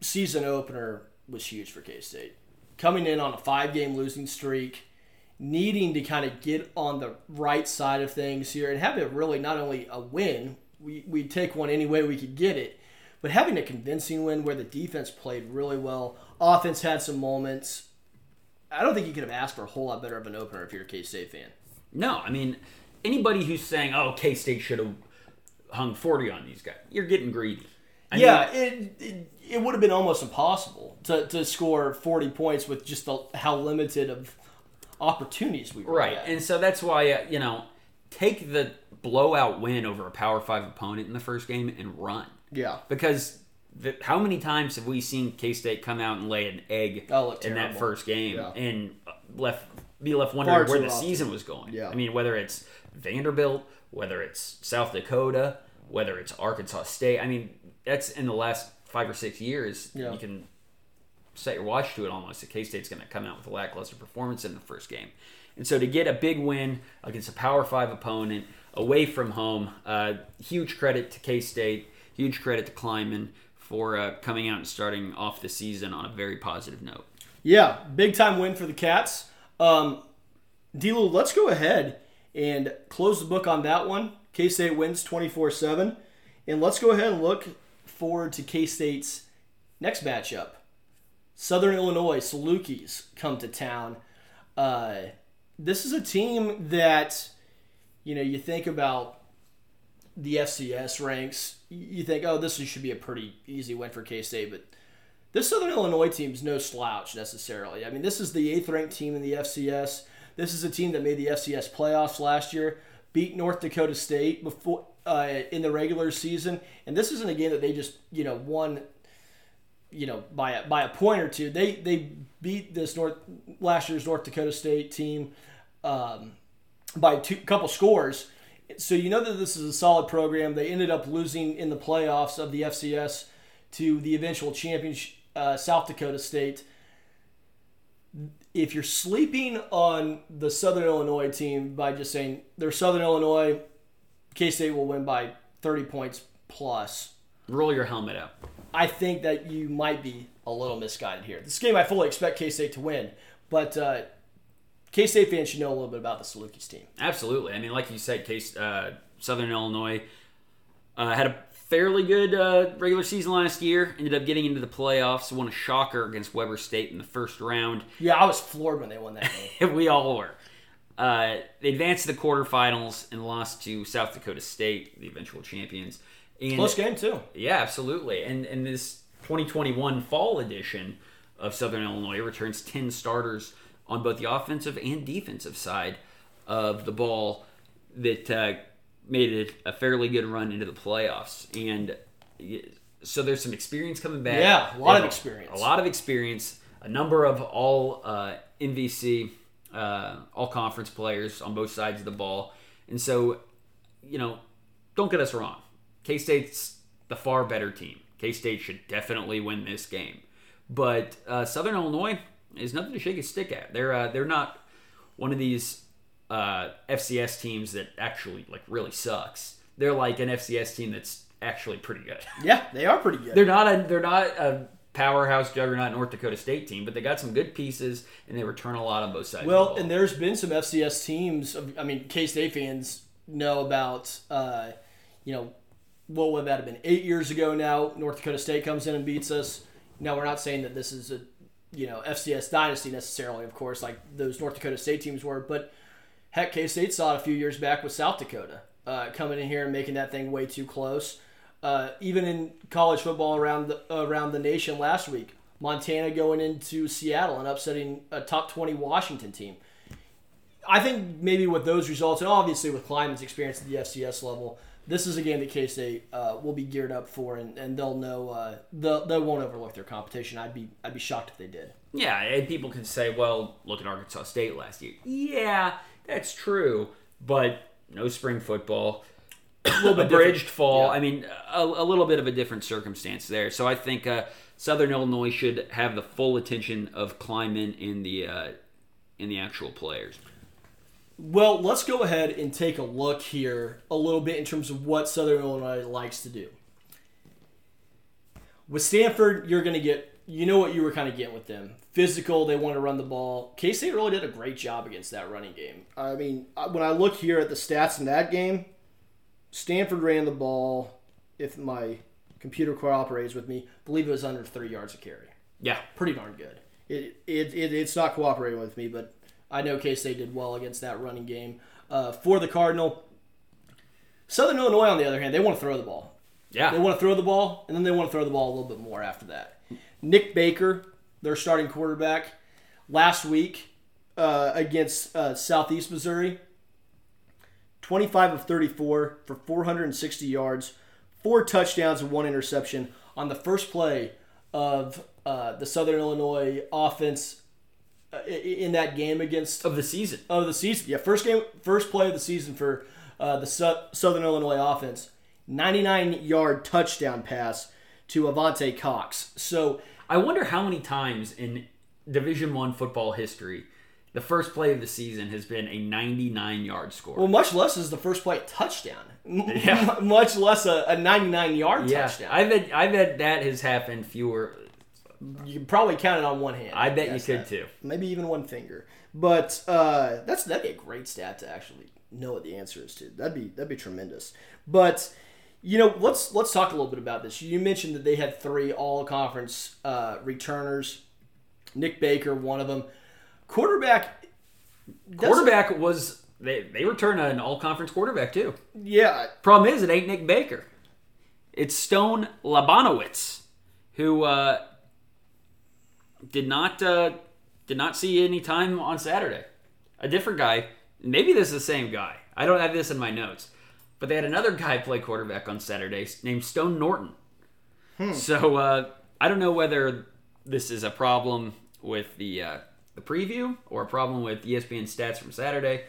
season opener was huge for K State. Coming in on a five game losing streak, needing to kind of get on the right side of things here and have it really not only a win, we, we take one any way we could get it, but having a convincing win where the defense played really well, offense had some moments, I don't think you could have asked for a whole lot better of an opener if you're a K State fan. No, I mean anybody who's saying, "Oh, K State should have hung 40 on these guys," you're getting greedy. I yeah, mean, it, it, it would have been almost impossible to, to score 40 points with just the, how limited of opportunities we were right, at. and so that's why uh, you know take the blowout win over a Power Five opponent in the first game and run. Yeah, because the, how many times have we seen K State come out and lay an egg in that first game yeah. and left be left wondering where the often. season was going? Yeah. I mean, whether it's Vanderbilt, whether it's South Dakota, whether it's Arkansas State. I mean, that's in the last five or six years. Yeah. You can set your watch to it almost. That K State's going to come out with a lackluster performance in the first game, and so to get a big win against a Power Five opponent away from home, uh, huge credit to K State huge credit to Klieman for uh, coming out and starting off the season on a very positive note. Yeah, big time win for the Cats. Um, Dlew, let's go ahead and close the book on that one. K State wins 24 7. And let's go ahead and look forward to K State's next matchup. Southern Illinois Salukis come to town. Uh, this is a team that, you know, you think about the FCS ranks, you think, oh, this should be a pretty easy win for K State, but this Southern Illinois team is no slouch necessarily. I mean, this is the eighth ranked team in the FCS. This is a team that made the FCS playoffs last year, beat North Dakota State before uh, in the regular season, and this isn't a game that they just you know won, you know by a, by a point or two. They they beat this North last year's North Dakota State team um, by two couple scores. So you know that this is a solid program. They ended up losing in the playoffs of the FCS to the eventual champion uh, South Dakota State. If you're sleeping on the Southern Illinois team by just saying they're Southern Illinois, K State will win by 30 points plus. Roll your helmet up. I think that you might be a little misguided here. This game, I fully expect K State to win, but uh, K State fans should know a little bit about the Salukis team. Absolutely. I mean, like you said, K uh, Southern Illinois uh, had a fairly good uh, regular season last year. Ended up getting into the playoffs. Won a shocker against Weber State in the first round. Yeah, I was floored when they won that game. we all were. Uh, they advanced to the quarterfinals and lost to South Dakota State, the eventual champions. And, Close game too. Yeah, absolutely. And and this 2021 fall edition of Southern Illinois returns 10 starters on both the offensive and defensive side of the ball that uh, made it a fairly good run into the playoffs. And so there's some experience coming back. Yeah, a lot of experience. A lot of experience. A number of all uh, MVC, uh, all conference players on both sides of the ball. And so, you know, don't get us wrong. K State's the far better team. K State should definitely win this game. But uh, Southern Illinois is nothing to shake a stick at. They're uh, they're not one of these uh, FCS teams that actually like really sucks. They're like an FCS team that's actually pretty good. Yeah, they are pretty good. they're not a they're not a powerhouse juggernaut North Dakota State team, but they got some good pieces and they return a lot on both sides. Well, the and there's been some FCS teams. I mean, K State fans know about. Uh, you know, what would that have been? Eight years ago now, North Dakota State comes in and beats us. Now we're not saying that this is a you know FCS dynasty necessarily, of course, like those North Dakota State teams were, but heck, K State saw it a few years back with South Dakota uh, coming in here and making that thing way too close. Uh, even in college football around the around the nation last week, Montana going into Seattle and upsetting a top twenty Washington team. I think maybe with those results, and obviously with Klieman's experience at the FCS level, this is a game that K State uh, will be geared up for, and, and they'll know uh, they'll, they won't overlook their competition. I'd be I'd be shocked if they did. Yeah, and people can say, well, look at Arkansas State last year. Yeah, that's true, but no spring football. a little bit abridged fall. Yeah. I mean, a, a, little bit of a different circumstance there. So I think uh, Southern Illinois should have the full attention of Klieman in the uh, in the actual players. Well, let's go ahead and take a look here a little bit in terms of what Southern Illinois likes to do. With Stanford, you're going to get, you know what you were kind of getting with them. Physical, they want to run the ball. K State really did a great job against that running game. I mean, when I look here at the stats in that game, Stanford ran the ball, if my computer cooperates with me, I believe it was under three yards of carry. Yeah. Pretty darn good. It, it, it, it's not cooperating with me, but I know K State did well against that running game. Uh, for the Cardinal, Southern Illinois, on the other hand, they want to throw the ball. Yeah. They want to throw the ball, and then they want to throw the ball a little bit more after that. Nick Baker, their starting quarterback, last week uh, against uh, Southeast Missouri, 25 of 34 for 460 yards, four touchdowns, and one interception on the first play of uh, the Southern Illinois offense in that game against of the season of the season. Yeah, first game, first play of the season for uh, the Southern Illinois offense. 99 yard touchdown pass to Avante Cox. So I wonder how many times in Division One football history the first play of the season has been a 99 yard score. Well, much less is the first play touchdown. Yeah. Much less a, a 99 yard Yeah, touchdown. I bet I bet that has happened fewer. You can probably count it on one hand. I bet you could that. too. Maybe even one finger. But uh, that's that'd be a great stat to actually know what the answer is to. That'd be that'd be tremendous. But you know, let's let's talk a little bit about this. You mentioned that they had three all conference uh, returners. Nick Baker, one of them. Quarterback. Quarterback was they they return an all conference quarterback too. Yeah, Problem is, it ain't Nick Baker. It's Stone Labanowitz, who uh, did not uh, did not see any time on Saturday. A different guy. Maybe this is the same guy. I don't have this in my notes, but they had another guy play quarterback on Saturday named Stone Norton. So uh, I don't know whether this is a problem with the uh, the preview or a problem with ESPN stats from Saturday,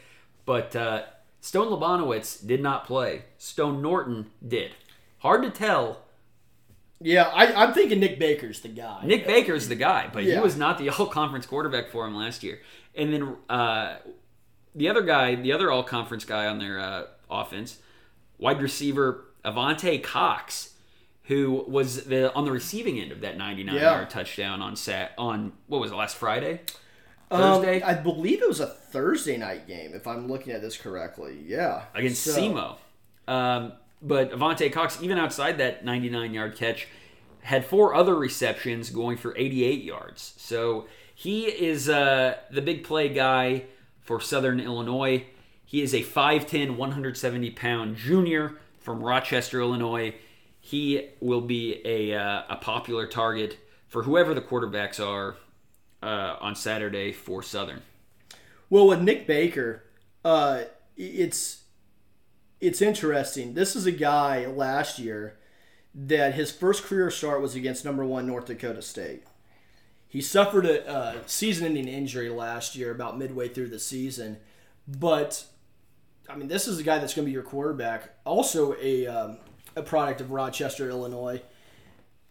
but uh, Stone Labanowitz did not play. Stone Norton did. Hard to tell. Yeah. I, I'm thinking Nick Baker's the guy. Nick Baker's the guy, but he was not the all conference quarterback for him last year. And then uh, the other guy, the other all conference guy on their uh, offense, wide receiver Avante Cox, who was the on the receiving end of that 99 Yeah. yard touchdown on sat on what was it last Friday, Um, Thursday I believe it was a Thursday night game, if I'm looking at this correctly. Yeah, against So- SEMO. Um, but Avante Cox, even outside that 99 yard catch, had four other receptions going for 88 yards. So he is uh, the big play guy for Southern Illinois. He is a 5'10, 170 pound junior from Rochester, Illinois. He will be a, uh, a popular target for whoever the quarterbacks are uh, on Saturday for Southern. Well, with Nick Baker, uh, it's it's interesting. This is a guy last year that his first career start was against number one North Dakota State. He suffered a, season-ending injury last year, about midway through the season. But I mean, this is a guy that's going to be your quarterback. Also, a um, a product of Rochester, Illinois.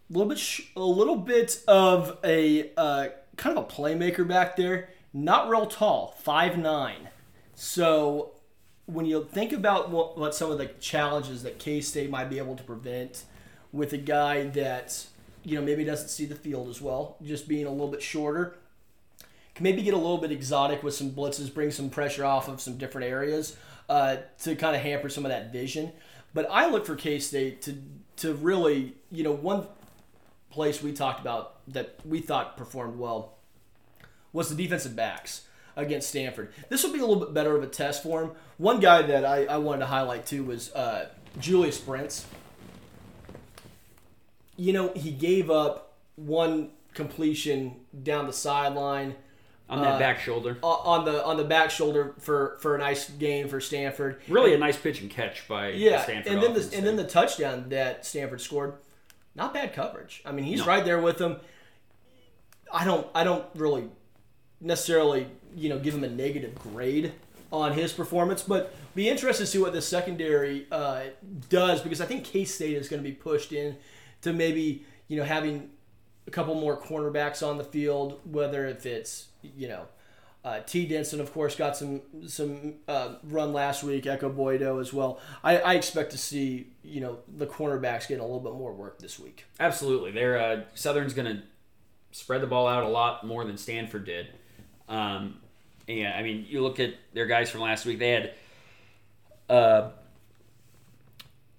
A little bit, sh- a little bit of a uh, kind of a playmaker back there. Not real tall, five nine. So when you think about what, what some of the challenges that K State might be able to prevent with a guy that you know maybe doesn't see the field as well, just being a little bit shorter, can maybe get a little bit exotic with some blitzes, bring some pressure off of some different areas uh, to kind of hamper some of that vision. But I look for K State to to really you know one place we talked about that we thought performed well was the defensive backs against Stanford. This will be a little bit better of a test for him. One guy that I, I wanted to highlight too was uh, Julius Brents. You know, he gave up one completion down the sideline On that Uh, back shoulder. on the on the back shoulder for for a nice game for Stanford. Really a nice pitch and catch by Yeah, Stanford and then the and then the touchdown that Stanford scored, not bad coverage. I mean, he's No. right there with them. I don't I don't really necessarily you know give him a negative grade on his performance, but be interested to see what the secondary uh, does because I think K State is going to be pushed in to maybe you know having a couple more cornerbacks on the field, whether if it's you know. Uh, T. Denson, of course, got some some uh, run last week. Ekow Boye-Doe as well. I, I expect to see you know the cornerbacks getting a little bit more work this week. Absolutely. They're uh, Southern's going to spread the ball out a lot more than Stanford did. Um, and I mean, you look at their guys from last week. They had, uh,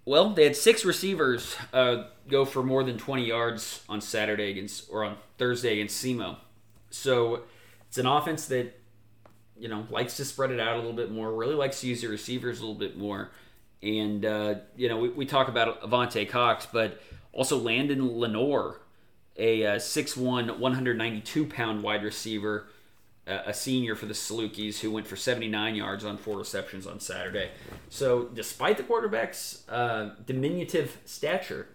well, they had six receivers uh, go for more than 20 yards on Saturday against or on Thursday against SEMO. So it's an offense that you know likes to spread it out a little bit more. Really likes to use their receivers a little bit more. And uh, you know, we, we talk about Avante Cox, but also Landon Lenoir, a uh, 6'1", 192 pound wide receiver, a senior for the Salukis, who went for 79 yards on four receptions on Saturday. So, despite the quarterback's uh, diminutive stature,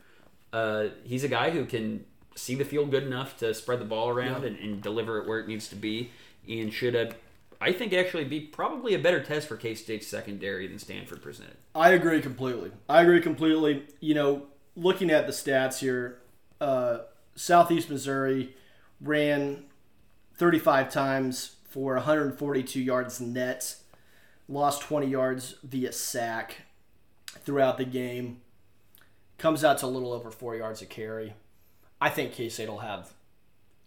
uh, he's a guy who can see the field good enough to spread the ball around and, and deliver it where it needs to be, and should, uh, I think, actually be probably a better test for K State's secondary than Stanford presented. I agree completely. I agree completely. You know, looking at the stats here, uh, Southeast Missouri ran 35 times for 142 yards net, lost 20 yards via sack. throughout the game. Comes out to a little over four yards a carry. I think K State will have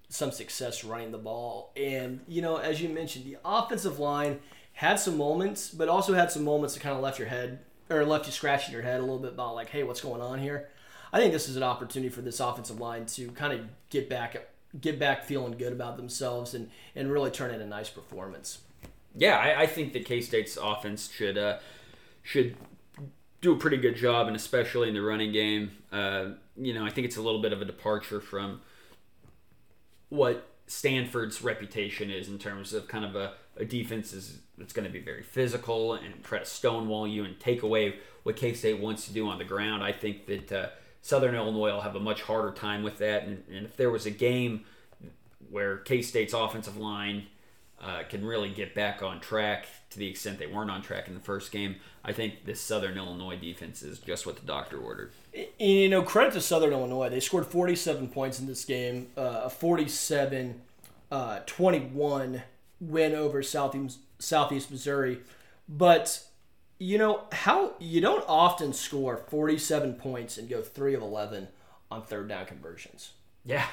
some success running the ball. And, you know, as you mentioned, the offensive line had some moments, but also had some moments that kind of left your head or left you scratching your head a little bit about like, hey, what's going on here? I think this is an opportunity for this offensive line to kind of get back get back feeling good about themselves and, and really turn in a nice performance. Yeah, I, I think that K State's offense should uh, should do a pretty good job, and especially in the running game. Uh, you know, I think it's a little bit of a departure from what Stanford's reputation is in terms of kind of a, a defense is that's going to be very physical and try to stonewall you and take away what K State wants to do on the ground. I think that uh, Southern Illinois will have a much harder time with that. And, and if there was a game where K State's offensive line uh, can really get back on track to the extent they weren't on track in the first game, I think this Southern Illinois defense is just what the doctor ordered. You know, credit to Southern Illinois. They scored 47 points in this game, uh, a 47 uh, 21 win over Southeast, Southeast Missouri. But you know how you don't often score 47 points and go 3 of 11 on third down conversions. Yeah.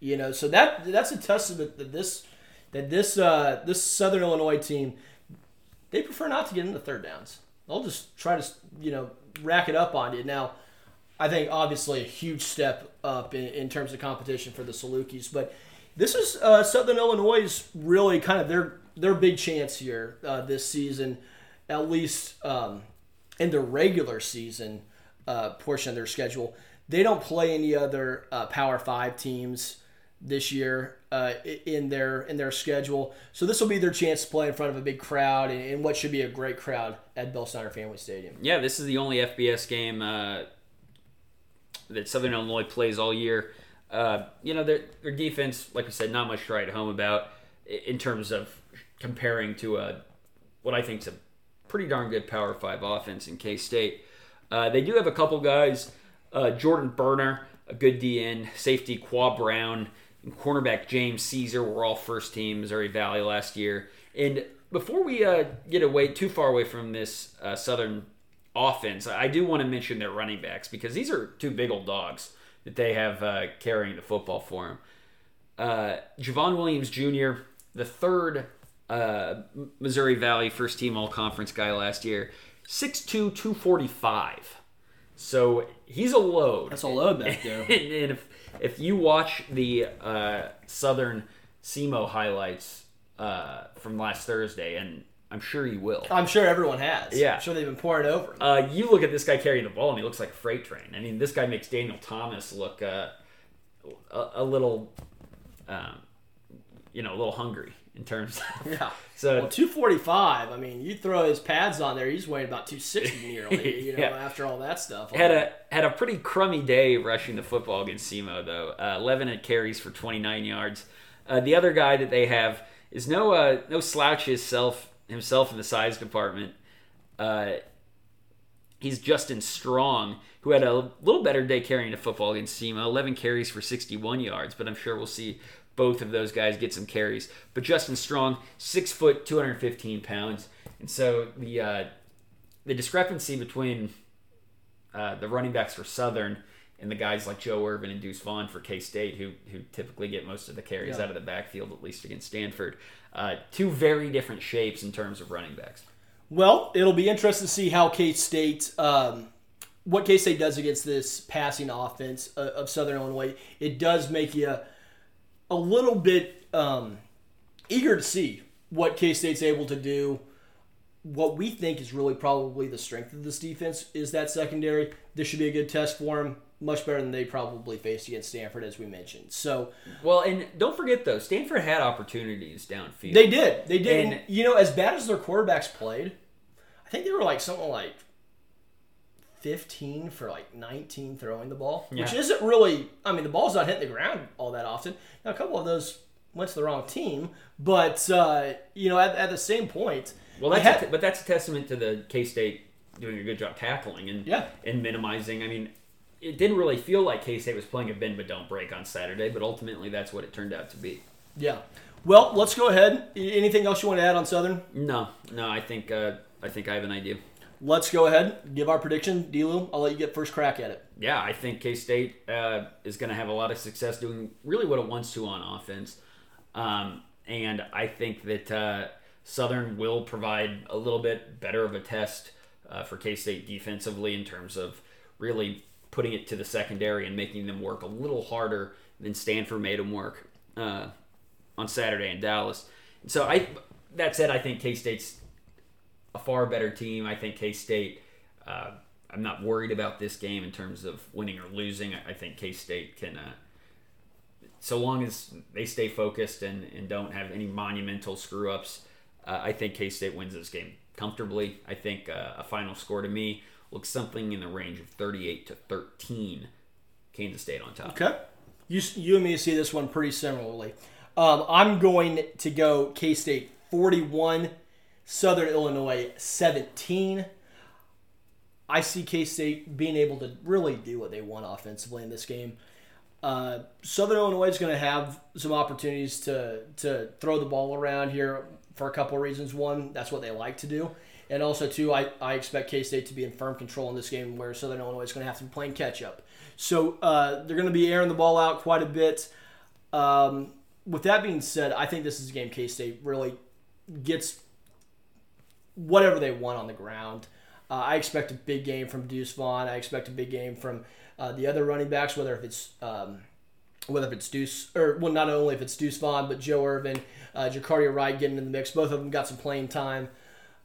You know, so that that's a testament that this that this uh, this Southern Illinois team they prefer not to get into third downs. They'll just try to you know rack it up on you. Now, I think obviously a huge step up in, in terms of competition for the Salukis, but this is uh, Southern Illinois' really kind of their their big chance here uh, this season at least um, in the regular season uh, portion of their schedule. They don't play any other uh, Power Five teams this year uh, in their in their schedule, so this will be their chance to play in front of a big crowd and, and what should be a great crowd at Bill Snyder Family Stadium. Yeah, this is the only FBS game uh, that Southern Illinois plays all year. Uh, you know, their, their defense, like I said, not much to write home about in terms of comparing to a what I think is a pretty darn good Power Five offense in K State. Uh, they do have a couple guys. Uh, Jordan Burner, a good DN, safety Qua Brown, and cornerback James Caesar were all first team Missouri Valley last year. And before we uh, get away too far away from this uh, Southern offense, I do want to mention their running backs because these are two big old dogs that they have uh, carrying the football for them. Uh, Javon Williams Jr., the third uh, Missouri Valley first team all conference guy last year. 6'2, 245. So he's a load. That's a load back there. and, if, if you watch the uh, Southern SEMO highlights uh, from last Thursday, and I'm sure you will. I'm sure everyone has. Yeah. I'm sure they've been pouring over. Uh, you look at this guy carrying the ball, and he looks like a freight train. I mean, this guy makes Daniel Thomas look uh, a, a, little, um, you know, a little hungry in terms of yeah. So well, 245. I mean, you throw his pads on there, he's weighing about 260 nearly. You know, yeah. after all that stuff. Had a had a pretty crummy day rushing the football against SEMO though. Uh, 11 carries for 29 yards. Uh, the other guy that they have is no uh, no slouch himself himself in the size department. Uh, he's Justin Strong, who had a little better day carrying the football against SEMO. 11 carries for 61 yards, but I'm sure we'll see both of those guys get some carries. But Justin Strong, six foot, 215 pounds, and so the uh, the discrepancy between uh, the running backs for Southern and the guys like Joe Ervin and Deuce Vaughn for K State, who who typically get most of the carries yeah. out of the backfield, at least against Stanford. Uh, two very different shapes in terms of running backs. Well, it'll be interesting to see how K State. Um, what K State does against this passing offense uh, of Southern Illinois, it does make you a little bit um, eager to see what K State's able to do. What we think is really probably the strength of this defense is that secondary. This should be a good test for them. Much better than they probably faced against Stanford, as we mentioned. So, well, and don't forget though, Stanford had opportunities downfield. They did, they did. And, and you know, as bad as their quarterbacks played, I think they were like something like 15 for like 19 throwing the ball, yeah. which isn't really, I mean, the ball's not hitting the ground all that often. Now, a couple of those went to the wrong team, but, uh, you know, at, at the same point. Well, that's had, a, but that's a testament to the K State doing a good job tackling and, yeah. and minimizing. I mean, it didn't really feel like K State was playing a bend but don't break on Saturday, but ultimately that's what it turned out to be. Yeah. Well, let's go ahead. Anything else you want to add on Southern? No, no. I think uh, I think I have an idea. Let's go ahead give our prediction. Dlew, I'll let you get first crack at it. Yeah, I think K State uh, is going to have a lot of success doing really what it wants to on offense, um, and I think that uh, Southern will provide a little bit better of a test uh, for K State defensively in terms of really putting it to the secondary and making them work a little harder than Stanford made them work uh, on Saturday in Dallas. So I, that said, I think K State's a far better team. I think K State. Uh, I'm not worried about this game in terms of winning or losing. I think K State can, uh, so long as they stay focused and, and don't have any monumental screw ups, uh, I think K State wins this game comfortably. I think uh, a final score to me looks something in the range of 38 to 13. Kansas State on top. Okay. You, you and me see this one pretty similarly. Um, I'm going to go K State 41, Southern Illinois 17. I see K State being able to really do what they want offensively in this game. Uh, Southern Illinois is going to have some opportunities to to throw the ball around here for a couple of reasons. One, that's what they like to do. And also, two, I, I expect K State to be in firm control in this game where Southern Illinois is going to have to be playing catch up. So uh, they're going to be airing the ball out quite a bit. Um, with that being said, I think this is a game K State really gets whatever they want on the ground. Uh, I expect a big game from Deuce Vaughn. I expect a big game from uh, the other running backs, whether if it's um, whether if it's Deuce or well, not only if it's Deuce Vaughn, but Joe Ervin, uh, Jacardia Wright getting in the mix. Both of them got some playing time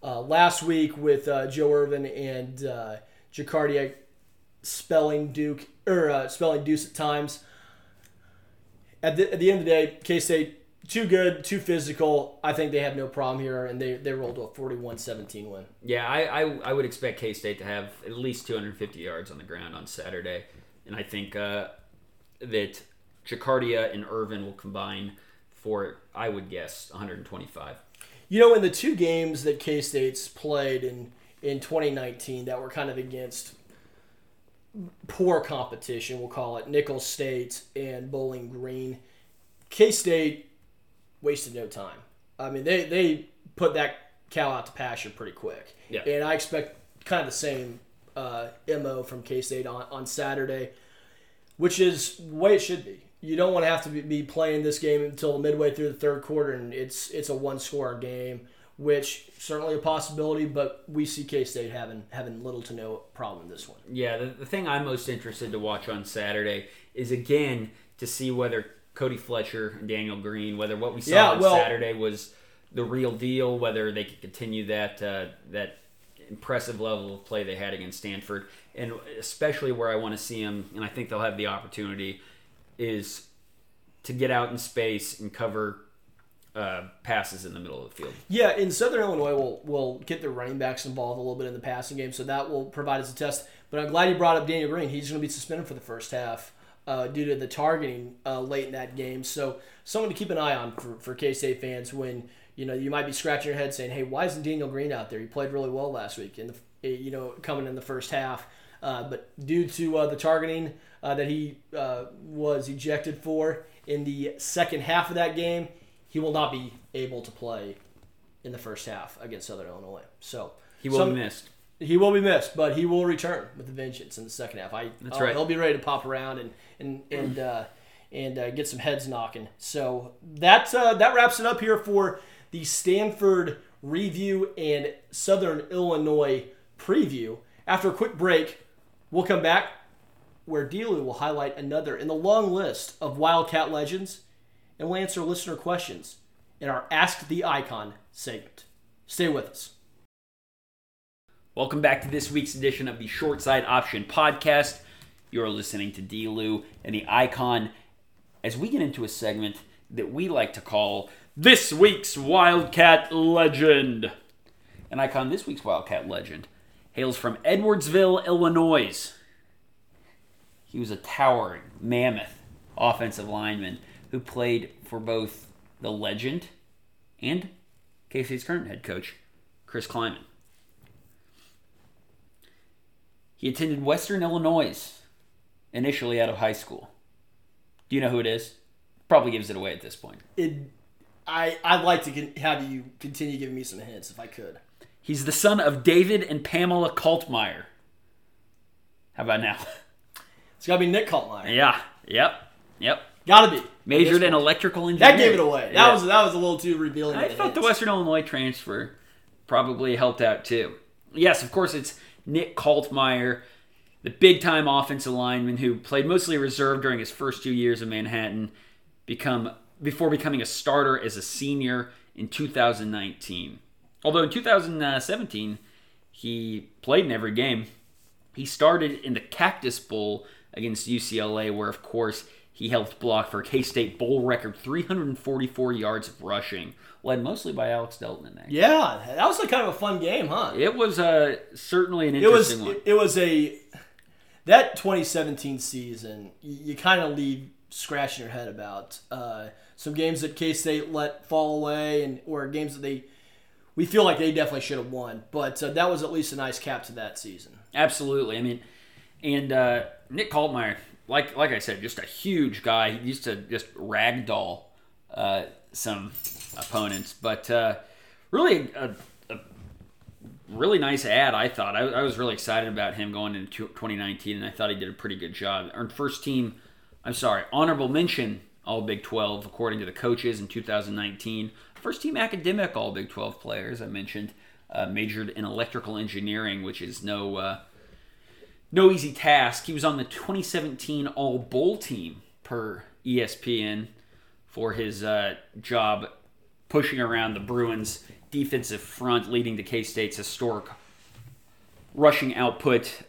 uh, last week with uh, Joe Ervin and uh, Jacardia spelling Duke or uh, spelling Deuce at times. At the, at the end of the day, K State too good, too physical. I think they have no problem here, and they, they rolled to a 41-17 win. Yeah, I, I, I would expect K State to have at least 250 yards on the ground on Saturday, and I think uh, that Jacardia and Ervin will combine for I would guess 125. You know, in the two games that K State's played in in 2019 that were kind of against poor competition, we'll call it Nicholls State and Bowling Green. K State wasted no time. I mean, they they put that cow out to pasture pretty quick. Yeah. And I expect kind of the same uh, mo from K State on on Saturday, which is the way it should be. You don't want to have to be playing this game until midway through the third quarter, and it's it's a one score game, which certainly a possibility. But we see K State having having little to no problem in this one. Yeah, the, the thing I'm most interested to watch on Saturday is again to see whether Cody Fletcher and Daniel Green, whether what we saw Yeah, on well- Saturday was the real deal, whether they could continue that uh, that impressive level of play they had against Stanford, and especially where I want to see them, and I think they'll have the opportunity, is to get out in space and cover uh, passes in the middle of the field. Yeah, in Southern Illinois, we'll we'll get their running backs involved a little bit in the passing game, so that will provide us a test. But I'm glad you brought up Daniel Green. He's going to be suspended for the first half uh, due to the targeting uh, late in that game. So someone to keep an eye on for, for K State fans when you know you might be scratching your head saying, "Hey, why isn't Daniel Green out there? He played really well last week, in the you know coming in the first half." Uh, but due to uh, the targeting uh, that he uh, was ejected for in the second half of that game, he will not be able to play in the first half against Southern Illinois. So He will some- be missed. He will be missed, but he will return with a vengeance in the second half. I That's uh, right. He'll be ready to pop around and and and uh, and uh, get some heads knocking. So that uh, that wraps it up here for the Stanford review and Southern Illinois preview. After a quick break, we'll come back where Dlew will highlight another in the long list of Wildcat legends, and we'll answer listener questions in our Ask the Icon segment. Stay with us. Welcome back to this week's edition of the Short Side Option Podcast. You're listening to Dlew and the Icon as we get into a segment that we like to call This Week's Wildcat Legend. And Icon, this week's Wildcat Legend hails from Edwardsville, Illinois. He was a towering, mammoth offensive lineman who played for both the legend and K-State's current head coach, Chris Klieman. He attended Western Illinois initially out of high school. Do you know who it is? Probably gives it away at this point. it I I'd like to con- have you continue giving me some hints if I could. He's the son of David and Pamela Kaltmayer. How about now? It's got to be Nick Kaltmayer. yeah. Yep. Yep. Got to be. Majored in electrical engineering. That gave it away. That Yeah. was that was a little too revealing. I thought the. Western Illinois transfer probably helped out too. Yes, of course, it's Nick Kaltmayer, the big time offensive lineman who played mostly reserve during his first two years in Manhattan, become before becoming a starter as a senior in 2019. Although in 2017, he played in every game. He started in the Cactus Bowl against UCLA, where, of course, he helped block for K State Bowl record 344 yards of rushing, led mostly by Alex Delton in that. Yeah, that was a kind of a fun game, huh? It was uh, certainly an it was interesting one. it, it was a that 2017 season. You, you kind of leave scratching your head about uh, some games that K State let fall away, and or games that they we feel like they definitely should have won. But uh, that was at least a nice cap to that season. Absolutely. I mean, and uh, Nick Kaltmayer, like like I said, just a huge guy. He used to just ragdoll uh, some opponents, but uh, really a, a really nice ad. I thought I, I was really excited about him going into 2019, and I thought he did a pretty good job. Earned first team. I'm sorry, honorable mention All Big 12 according to the coaches in 2019. First team academic All Big 12 players. I mentioned uh, majored in electrical engineering, which is no uh, no easy task. He was on the 2017 All Bowl team per ESPN for his uh, job pushing around the Bruins defensive front, leading to K State's historic rushing output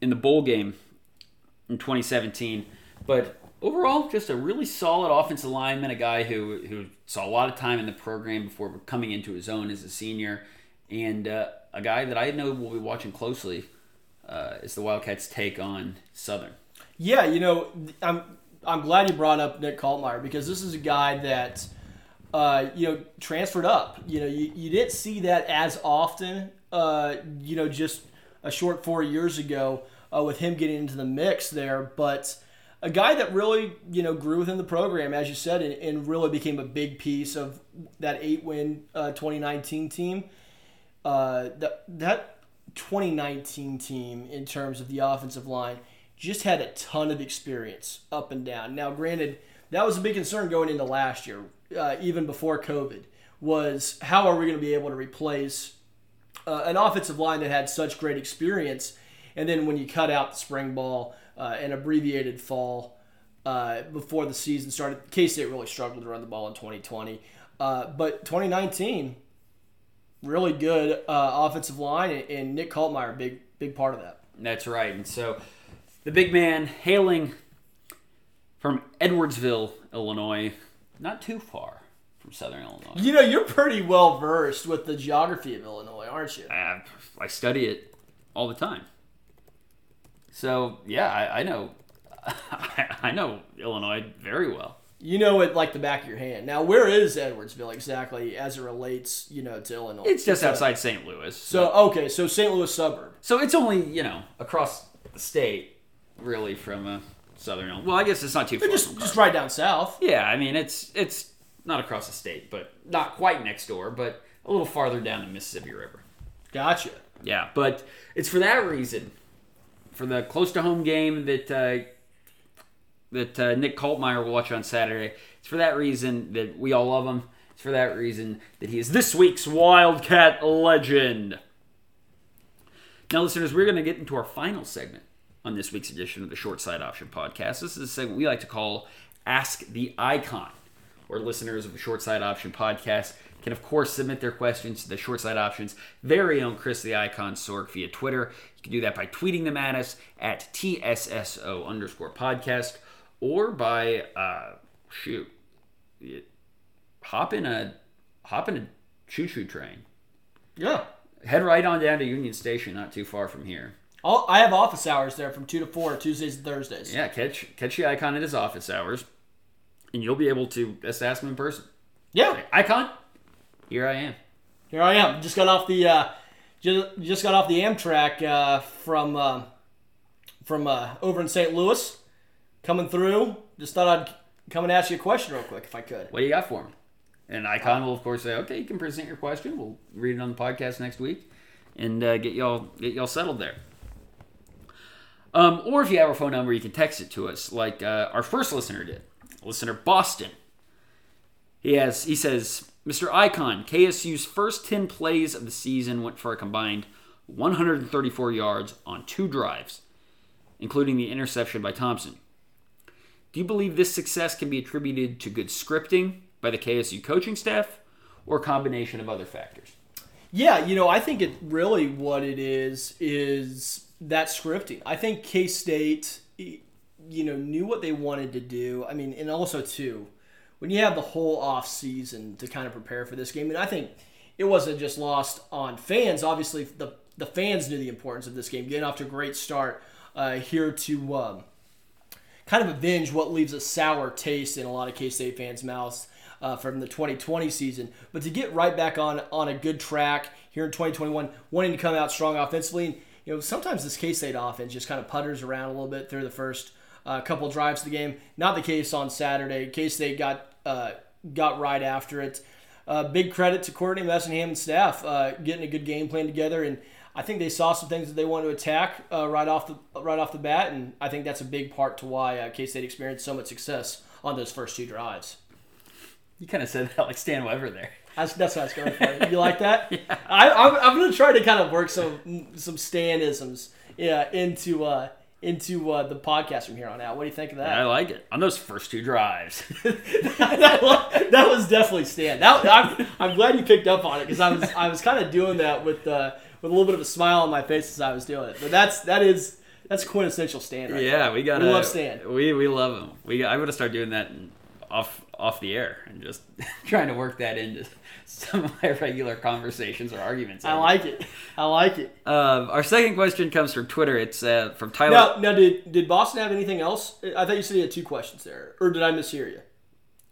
in the bowl game in 2017. But overall, just a really solid offensive lineman, a guy who who saw a lot of time in the program before coming into his own as a senior, and uh, a guy that I know will be watching closely uh, is the Wildcats' take on Southern. Yeah, you know, I'm I'm glad you brought up Nick Kaltmayer because this is a guy that uh, you know transferred up. You know, you, you didn't see that as often. Uh, you know, just a short four years ago uh, with him getting into the mix there, but a guy that really you know grew within the program, as you said, and, and really became a big piece of that eight win uh, 2019 team. Uh, that that 2019 team in terms of the offensive line just had a ton of experience up and down. Now, granted, that was a big concern going into last year, uh, even before COVID, was how are we going to be able to replace uh, an offensive line that had such great experience, and then when you cut out the spring ball uh, and abbreviated fall uh, before the season started, K State really struggled to run the ball in 2020. Uh, but 2019, really good uh, offensive line, and, and Nick Kaltmayer, big big part of that. That's right. And so the big man hailing from Edwardsville, Illinois, not too far from Southern Illinois. You know, you're pretty well versed with the geography of Illinois, aren't you? I, I study it all the time. So yeah, I, I know, I know Illinois very well. You know it like the back of your hand. Now, where is Edwardsville exactly as it relates, you know, to Illinois? It's just a- outside St. Louis. So okay, so St. Louis suburb. So it's only you know across the state, really from uh, Southern Illinois. Well, I guess it's not too far. Just just right down south. Yeah, I mean it's it's not across the state, but not quite next door, but a little farther down the Mississippi River. Gotcha. Yeah, but it's for that reason, for the close to home game that uh, that uh, Nick Kaltmayer will watch on Saturday. It's for that reason that we all love him. It's for that reason that he is this week's Wildcat legend. Now, listeners, we're going to get into our final segment on this week's edition of the Short Side Option Podcast. This is a segment we like to call Ask the Icon, where listeners of the Short Side Option Podcast can, of course, submit their questions to the Short Side Option's very own Chris the Icon Sorg via Twitter. You can do that by tweeting them at us at TSSO underscore podcast or by, uh, shoot, hop in a hop in a choo-choo train. Yeah. Head right on down to Union Station, not too far from here. I'll, I have office hours there from two to four Tuesdays and Thursdays. Yeah, catch catch the icon at his office hours, and you'll be able to just ask him in person. Yeah. Icon, here I am. Here I am. Just got off the uh, just, just got off the Amtrak uh, from uh, from uh, over in St. Louis, coming through. Just thought I'd come and ask you a question real quick if I could. What do you got for him? And Icon will, of course, say, "Okay, you can present your question. We'll read it on the podcast next week, and uh, get y'all get y'all settled there." Um, or if you have our phone number, you can text it to us, like uh, our first listener did. Listener Boston. He has he says, Mr. Icon, KSU's first ten plays of the season went for a combined 134 yards on two drives, including the interception by Thompson. Do you believe this success can be attributed to good scripting by the KSU coaching staff, or a combination of other factors? Yeah, you know, I think it really what it is is that scripting. I think K State, you know, knew what they wanted to do. I mean, and also too, when you have the whole off season to kind of prepare for this game, and I think it wasn't just lost on fans. Obviously, the the fans knew the importance of this game, getting off to a great start uh, here to um, kind of avenge what leaves a sour taste in a lot of K State fans' mouths. Uh, from the 2020 season, but to get right back on on a good track here in 2021, wanting to come out strong offensively, and you know, sometimes this K State offense just kind of putters around a little bit through the first uh, couple drives of the game. Not the case on Saturday. K State got uh, got right after it. Uh, big credit to Courtney Messingham and staff uh, getting a good game plan together, and I think they saw some things that they wanted to attack uh, right off the right off the bat, and I think that's a big part to why uh, K State experienced so much success on those first two drives. You kind of said that like Stan Weber there. That's, that's what I was going for. You like that? yeah. I, I'm, I'm going to try to kind of work some some Stanisms yeah, into uh, into uh, the podcast from here on out. What do you think of that? I like it. On those first two drives. that, was, that, was, definitely Stan. That, I'm, I'm glad you picked up on it because I was I was kind of doing that with uh, with a little bit of a smile on my face as I was doing it. But that's that is that's quintessential Stan. Right yeah, there. we got. We love Stan. We we love him. We I'm gonna start doing that off off the air and just trying to work that into some of my regular conversations or arguments. I like it. I like it. Um, our second question comes from Twitter. It's uh, from Tyler. Now, now, did did Boston have anything else? I thought you said he had two questions there, or did I mishear you?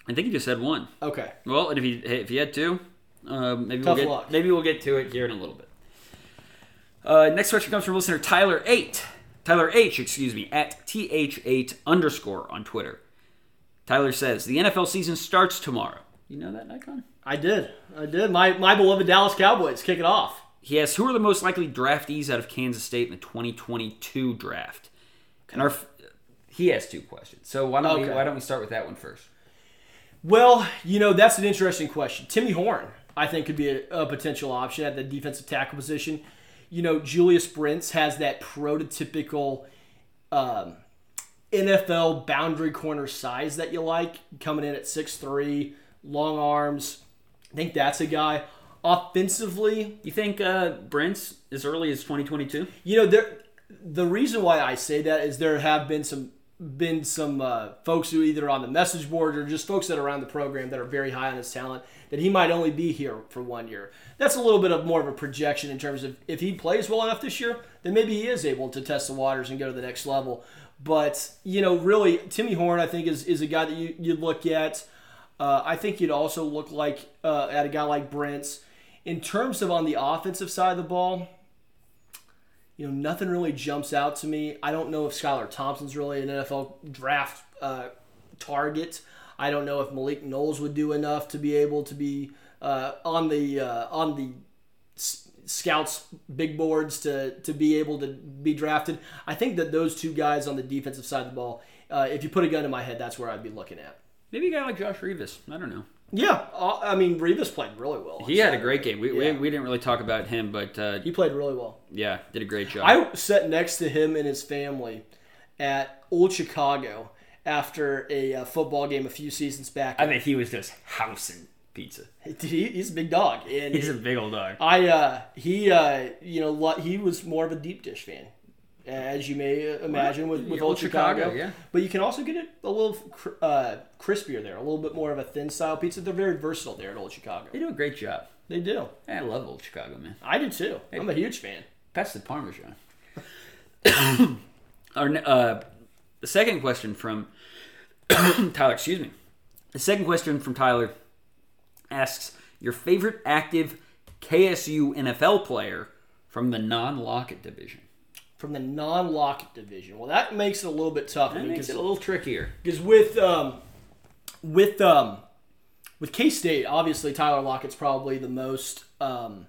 I think he just had one. Okay. Well, and if he if he had two, um, maybe Tough we'll get luck. maybe we'll get to it here in a little bit. Uh, next question comes from listener Tyler Eight. Tyler H, excuse me, at th8 underscore on Twitter. Tyler says the NFL season starts tomorrow. You know that icon? I did. I did. My my beloved Dallas Cowboys kick it off. He asks, who are the most likely draftees out of Kansas State in the 2022 draft? And our he has two questions. So why don't okay. we why don't we start with that one first? Well, you know that's an interesting question. Timmy Horne, I think, could be a, a potential option at the defensive tackle position. You know, Julius Brents has that prototypical um, NFL boundary corner size that you like, coming in at six three, long arms. I think that's a guy. Offensively, you think uh, Brents as early as 2022? You know, there. The reason why I say that is there have been some been some uh, folks who either on the message board or just folks that are around the program that are very high on his talent that he might only be here for one year. That's a little bit of more of a projection in terms of if he plays well enough this year, then maybe he is able to test the waters and go to the next level. But you know, really, Timmy Horne I think, is is a guy that you you look at. Uh, I think you'd also look like uh, at a guy like Brents. In terms of on the offensive side of the ball, you know, nothing really jumps out to me. I don't know if Skylar Thompson's really an NFL draft uh, target. I don't know if Malik Knowles would do enough to be able to be uh, on the uh, on the scouts big boards to to be able to be drafted. I think that those two guys on the defensive side of the ball, uh, if you put a gun in my head, that's where I'd be looking at. Maybe a guy like Josh Rivas. I don't know. Yeah, uh, I mean Rivas played really well. He had a great game. We, yeah. we, we, didn't really talk about him, but uh, he played really well. Yeah, did a great job. I sat next to him and his family at Old Chicago after a uh, football game a few seasons back. I think he was just housing pizza. He, he's a big dog. And he's a big old dog. I uh, he uh, you know he was more of a deep dish fan, as you may imagine with, with old Chicago. Chicago. Yeah. But you can also get it a little uh, crispier there, a little bit more of a thin style pizza. They're very versatile there at Old Chicago. They do a great job. They do. I love Old Chicago, man. I do too. Hey, I'm a huge fan. That's the Parmesan. Our uh, the second question from Tyler, excuse me. The second question from Tyler asks your favorite active KSU NFL player from the non-Lockett division. From the non-Lockett division. Well, that makes it a little bit tougher. That makes it a little trickier. Because with um, with um, with K State, obviously Tyler Lockett's probably the most um,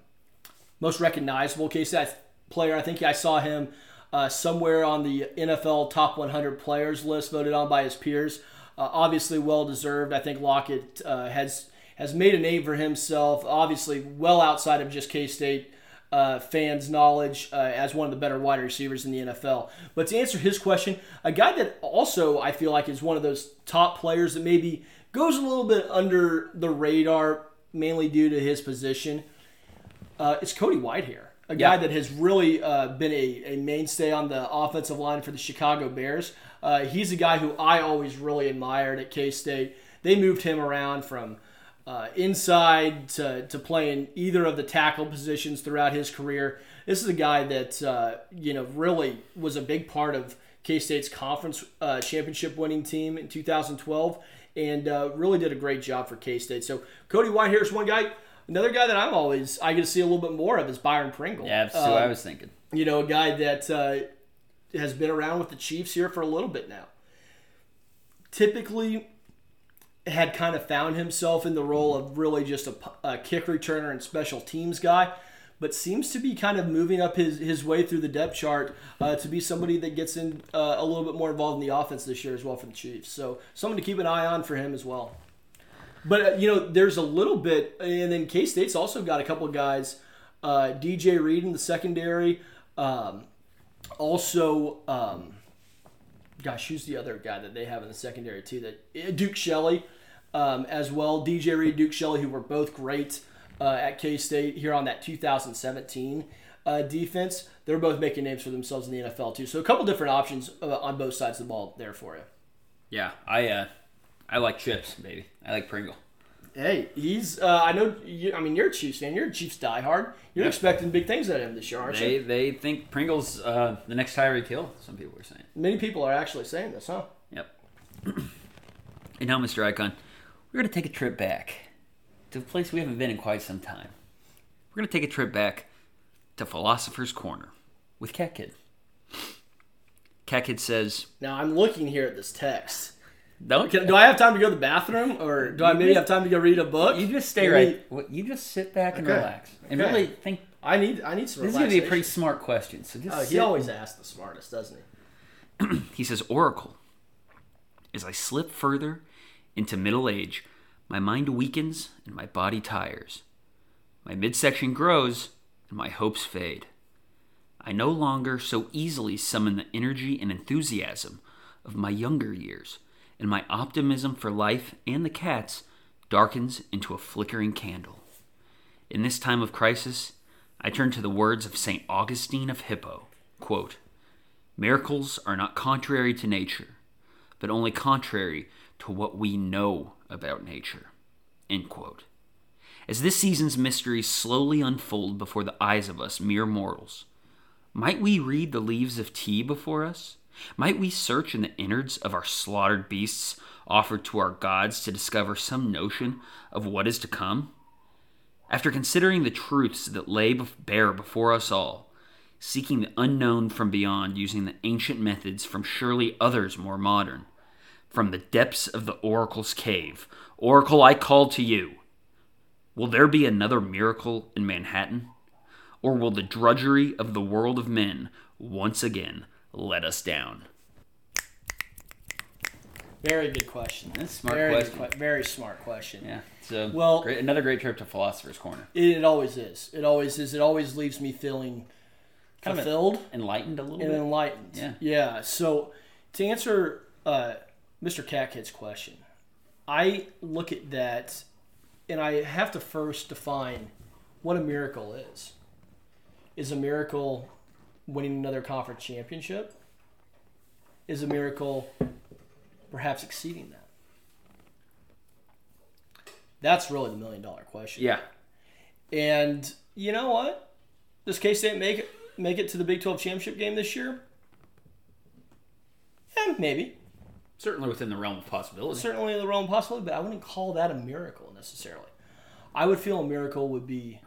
most recognizable K State player. I think I saw him uh, somewhere on the NFL top 100 players list, voted on by his peers. Uh, obviously, well deserved. I think Lockett uh, has has made a name for himself. Obviously, well outside of just K State. Uh, fans' knowledge uh, as one of the better wide receivers in the NFL. But to answer his question, a guy that also I feel like is one of those top players that maybe goes a little bit under the radar, mainly due to his position. Uh, it's Cody Whitehair, a guy Yeah. that has really uh, been a, a mainstay on the offensive line for the Chicago Bears. Uh, he's a guy who I always really admired at K State. They moved him around from uh, inside to, to playing either of the tackle positions throughout his career. This is a guy that uh, you know really was a big part of K State's conference uh, championship winning team in 2012, and uh, really did a great job for K State. So Cody Whitehair is one guy. Another guy that I'm always I get to see a little bit more of is Byron Pringle. Yeah, that's what I Um, was thinking. you know, a guy that uh, has been around with the Chiefs here for a little bit now. Typically, had kind of found himself in the role of really just a, a kick returner and special teams guy, but seems to be kind of moving up his, his way through the depth chart uh, to be somebody that gets in uh, a little bit more involved in the offense this year as well for the Chiefs. So, someone to keep an eye on for him as well. But uh, you know, there's a little bit, and then K State's also got a couple guys. Uh, DJ Reed in the secondary. Um, also, um, gosh, who's the other guy that they have in the secondary too? That eh, Duke Shelley um, as well. DJ Reed, Duke Shelley, who were both great uh, at K State here on that 2017 uh, defense. They're both making names for themselves in the NFL too. So a couple different options uh, on both sides of the ball there for you. Yeah, I uh, I like chips, baby. I like Pringle. Hey, he's. Uh, I know. You, I mean, you're a Chiefs fan. You're a Chiefs diehard. You're Yeah. expecting big things out of him this year, aren't They you? they think Pringle's uh, the next Tyreek Hill. Some people are saying. Many people are actually saying this, huh? Yep. and now, Mr. Icon, we're going to take a trip back to a place we haven't been in quite some time. We're going to take a trip back to Philosopher's Corner with Cat Kid. Cat Kid says, Now I'm looking here at this text. "Don't Can, do I have time to go to the bathroom, or do I maybe have time to go read a book? you just stay right? You just sit back and Okay. relax and Okay. really think." I need. I need some. This is going to be a relaxation. pretty smart question. So just Oh, he always asks the smartest, doesn't he? He says, Oracle. As I slip further into middle age, my mind weakens and my body tires. My midsection grows and my hopes fade. I no longer so easily summon the energy and enthusiasm of my younger years, and my optimism for life and the cats darkens into a flickering candle. In this time of crisis, I turn to the words of St. Augustine of Hippo quote, Miracles are not contrary to nature, but only contrary to what we know about nature. End quote. As this season's mysteries slowly unfold before the eyes of us mere mortals, might we read the leaves of tea before us? Might we search in the innards of our slaughtered beasts offered to our gods to discover some notion of what is to come? After considering the truths that lay bare before us all, seeking the unknown from beyond using the ancient methods from surely others more modern, from the depths of the oracle's cave, Oracle, I call to you. Will there be another miracle in Manhattan? Or will the drudgery of the world of men once again let us down? Very good question. That's a smart very question. que- very smart question. Yeah. So Well- great, another great trip to Philosopher's Corner. It, it always is. It always is. It always leaves me feeling Kind of fulfilled Enlightened a little and bit. enlightened. Yeah. Yeah. So to answer uh, Mr. Catkid's question, I look at that and I have to first define what a miracle is. Is a miracle winning another conference championship? Is a miracle perhaps exceeding that? That's really the million dollar question. Yeah. And you know what? Does K State make it make it to the Big Twelve championship game this year? Yeah, maybe. Certainly within the realm of possibility. Certainly in the realm of possibility, but I wouldn't call that a miracle necessarily. I would feel a miracle would be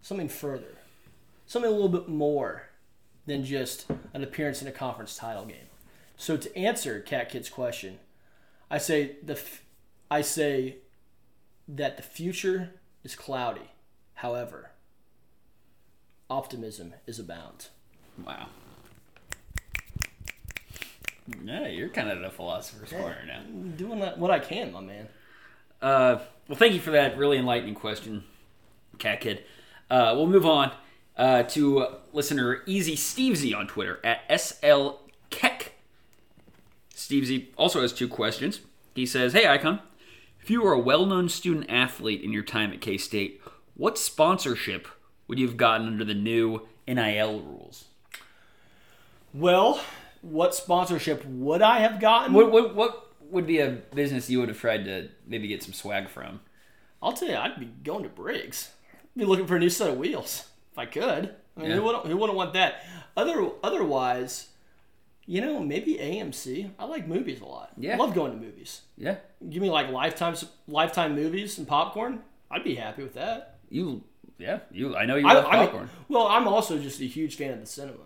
something further, something a little bit more than just an appearance in a conference title game. So to answer Cat Kid's question, I say the f- I say that the future is cloudy. However, optimism is abound. Wow. Yeah, you're kind of the philosopher's corner now. Doing that, what I can, my man. Uh, well, thank you for that really enlightening question, Cat Kid. Uh, we'll move on uh, to listener Easy Stevesy on Twitter at SL Keck. Stevesy also has two questions. He says, Hey, Icon, if you were a well known student athlete in your time at K State, what sponsorship would you have gotten under the new NIL rules? Well, what sponsorship would I have gotten? What, what, what would be a business you would have tried to maybe get some swag from? I'll tell you, I'd be going to Briggs. I'd be looking for a new set of wheels if I could. I mean, Yeah. who, wouldn't, who wouldn't want that? Other otherwise, you know, maybe AMC. I like movies a lot. Yeah. I love going to movies. Yeah. Give me like lifetime lifetime movies and popcorn. I'd be happy with that. You, yeah, you. I know you I, love I mean, popcorn. well, I'm also just a huge fan of the cinema.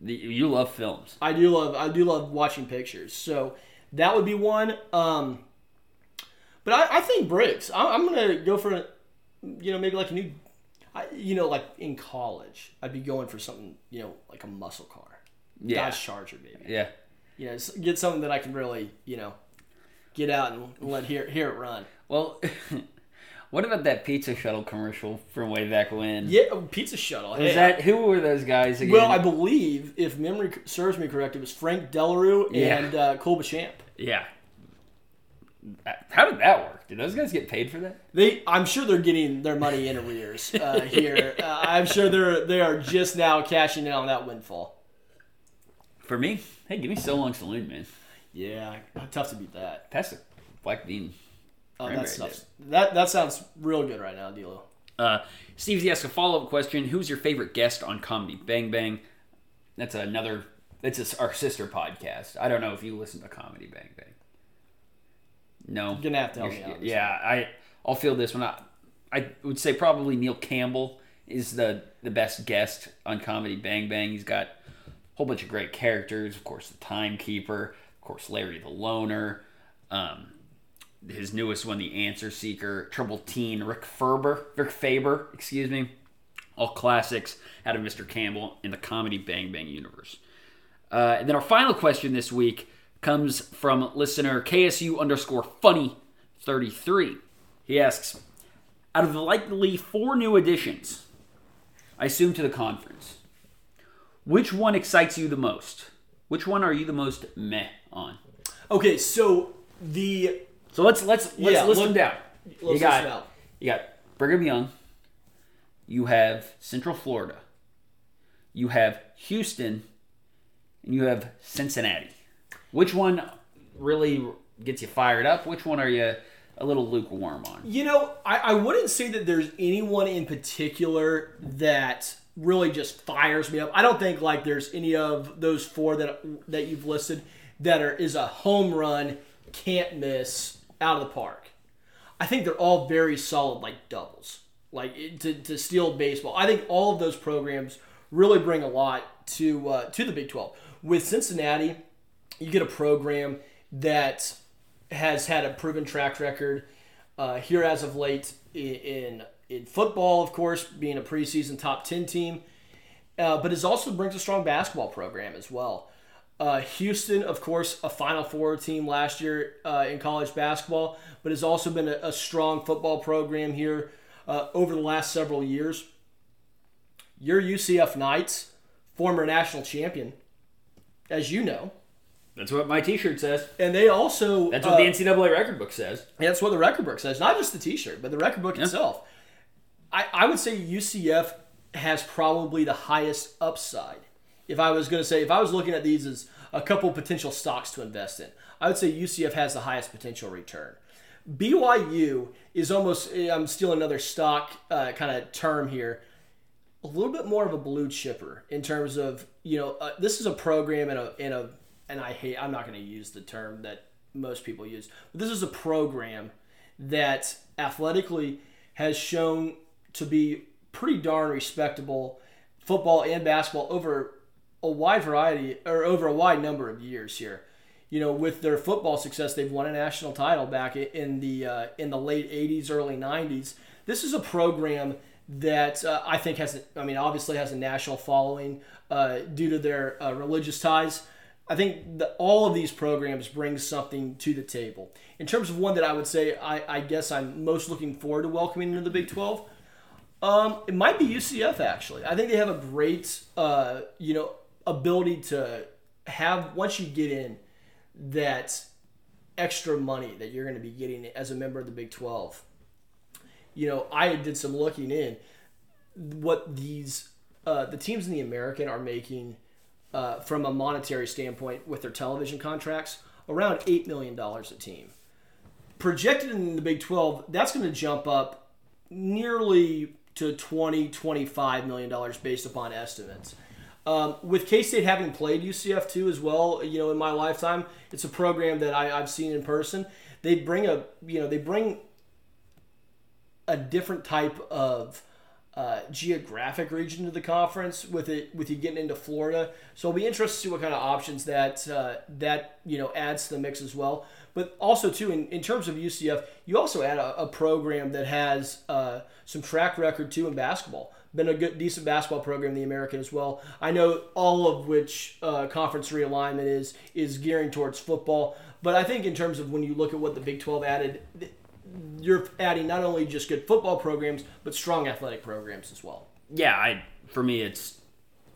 You love films. I do love I do love watching pictures. So that would be one. Um, but I, I think Briggs. I, I'm gonna go for, a you know, maybe like a new, I, you know, like in college, I'd be going for something, you know, like a muscle car, Yeah. Dodge Charger, maybe. Yeah. You know, get something that I can really, you know, get out and let hear hear it run. Well, what about that pizza shuttle commercial from way back when? Yeah, oh, pizza shuttle. Is Hey, that who were those guys again? well, I believe if memory serves me correct, it was Frank Delarue Yeah. and uh, Cole yeah. How did that work? Did those guys get paid for that? They, I'm sure they're getting their money in arrears uh, here. Uh, I'm sure they're they are just now cashing in on that windfall. For me, hey, give me so long saloon, man. Yeah, tough to beat that. Pass the black bean. Oh, that, stuff's- that that sounds real good right now, Dlew. Uh, Steve's asked a follow up question. Who's your favorite guest on Comedy Bang Bang? That's another. That's a, our sister podcast. I don't know if you listen to Comedy Bang Bang. No, You're gonna have to help You're- me out. Yeah, I I'll feel this one. I, I would say probably Neil Campbell is the the best guest on Comedy Bang Bang. He's got a whole bunch of great characters. Of course, the Timekeeper. Of course, Larry the Loner. Um, his newest one, the Answer Seeker. Trouble Teen. Rick Ferber. Rick Faber. Excuse me. All classics out of Mr. Campbell in the Comedy Bang Bang universe. Uh, and then our final question this week comes from listener KSU underscore funny 33. He asks, out of the likely four new additions, I assume to the conference, which one excites you the most? Which one are you the most meh on? Okay, so the So let's let's let's Yeah, list look- them down. let's you got out. you got Brigham Young. You have Central Florida. You have Houston, and you have Cincinnati. Which one really gets you fired up? Which one are you a little lukewarm on? You know, I, I wouldn't say that there's anyone in particular that really just fires me up. I don't think like there's any of those four that that you've listed that are is a home run, can't miss out of the park. I think they're all very solid like doubles. Like to, to steal baseball. I think all of those programs really bring a lot to uh, to the Big 12. With Cincinnati, you get a program that has had a proven track record uh, here as of late in, in in football, of course, being a preseason top ten team, uh, but it also brings a strong basketball program as well. Uh, Houston, of course, a Final Four team last year uh, in college basketball, but has also been a, a strong football program here uh, over the last several years. Your UCF Knights, former national champion, as you know, That's what my T-shirt says. and they also That's what uh, the NCAA record book says. that's what the record book says. Not just the T-shirt, but the record book itself. I, I would say UCF has probably the highest upside. If I was going to say, if I was looking at these as a couple potential stocks to invest in, I would say UCF has the highest potential return. BYU is almost, I'm still another stock uh, kind of term here, a little bit more of a blue chipper in terms of, you know, uh, this is a program and a, and a, and I hate, I'm not going to use the term that most people use, but this is a program that athletically has shown to be pretty darn respectable football and basketball over a wide variety or over a wide number of years here. you know, with their football success, they've won a national title back in the uh, in the late '80s, early '90s. This is a program that uh, I think has, I mean, obviously has a national following uh, due to their uh, religious ties. I think all of these programs bring something to the table. In terms of one that I would say I, I guess I'm most looking forward to welcoming into the Big 12, um, it might be UCF actually. I think they have a great, uh, you know, ability to have once you get in that extra money that you're going to be getting as a member of the Big 12. You know, I did some looking in what these uh, the teams in the American are making uh, from a monetary standpoint with their television contracts around eight million dollars a team. Projected in the Big 12, that's going to jump up nearly to 20, 25 million dollars based upon estimates. Um, with K State having played UCF too as well, you know, in my lifetime, it's a program that I, I've seen in person. They bring a, you know, they bring a different type of uh, geographic region to the conference with it with you getting into Florida. So it'll be interested to see what kind of options that uh, that you know adds to the mix as well. But also too in, in terms of UCF, you also add a, a program that has uh, some track record too in basketball. Been a good decent basketball program in the American as well. I know all of which uh, conference realignment is is gearing towards football. But I think in terms of when you look at what the Big 12 added, you're adding not only just good football programs but strong athletic programs as well. Yeah, I for me it's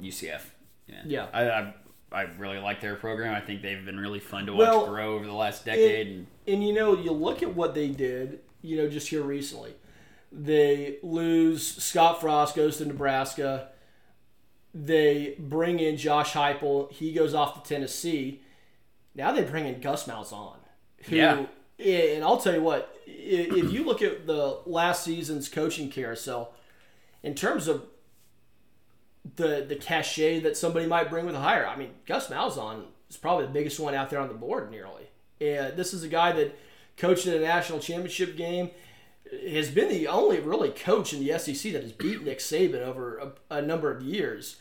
UCF. Yeah, yeah. I, I, I really like their program. I think they've been really fun to watch well, grow over the last decade. And, and you know, you look at what they did. You know, just here recently, they lose Scott Frost goes to Nebraska. They bring in Josh Heupel. He goes off to Tennessee. Now they bring in Gus Malzahn. Who, yeah. And I'll tell you what, if you look at the last season's coaching carousel, in terms of the the cachet that somebody might bring with a hire, I mean, Gus Malzahn is probably the biggest one out there on the board, nearly. And this is a guy that coached in a national championship game, has been the only really coach in the SEC that has beat Nick Saban over a, a number of years.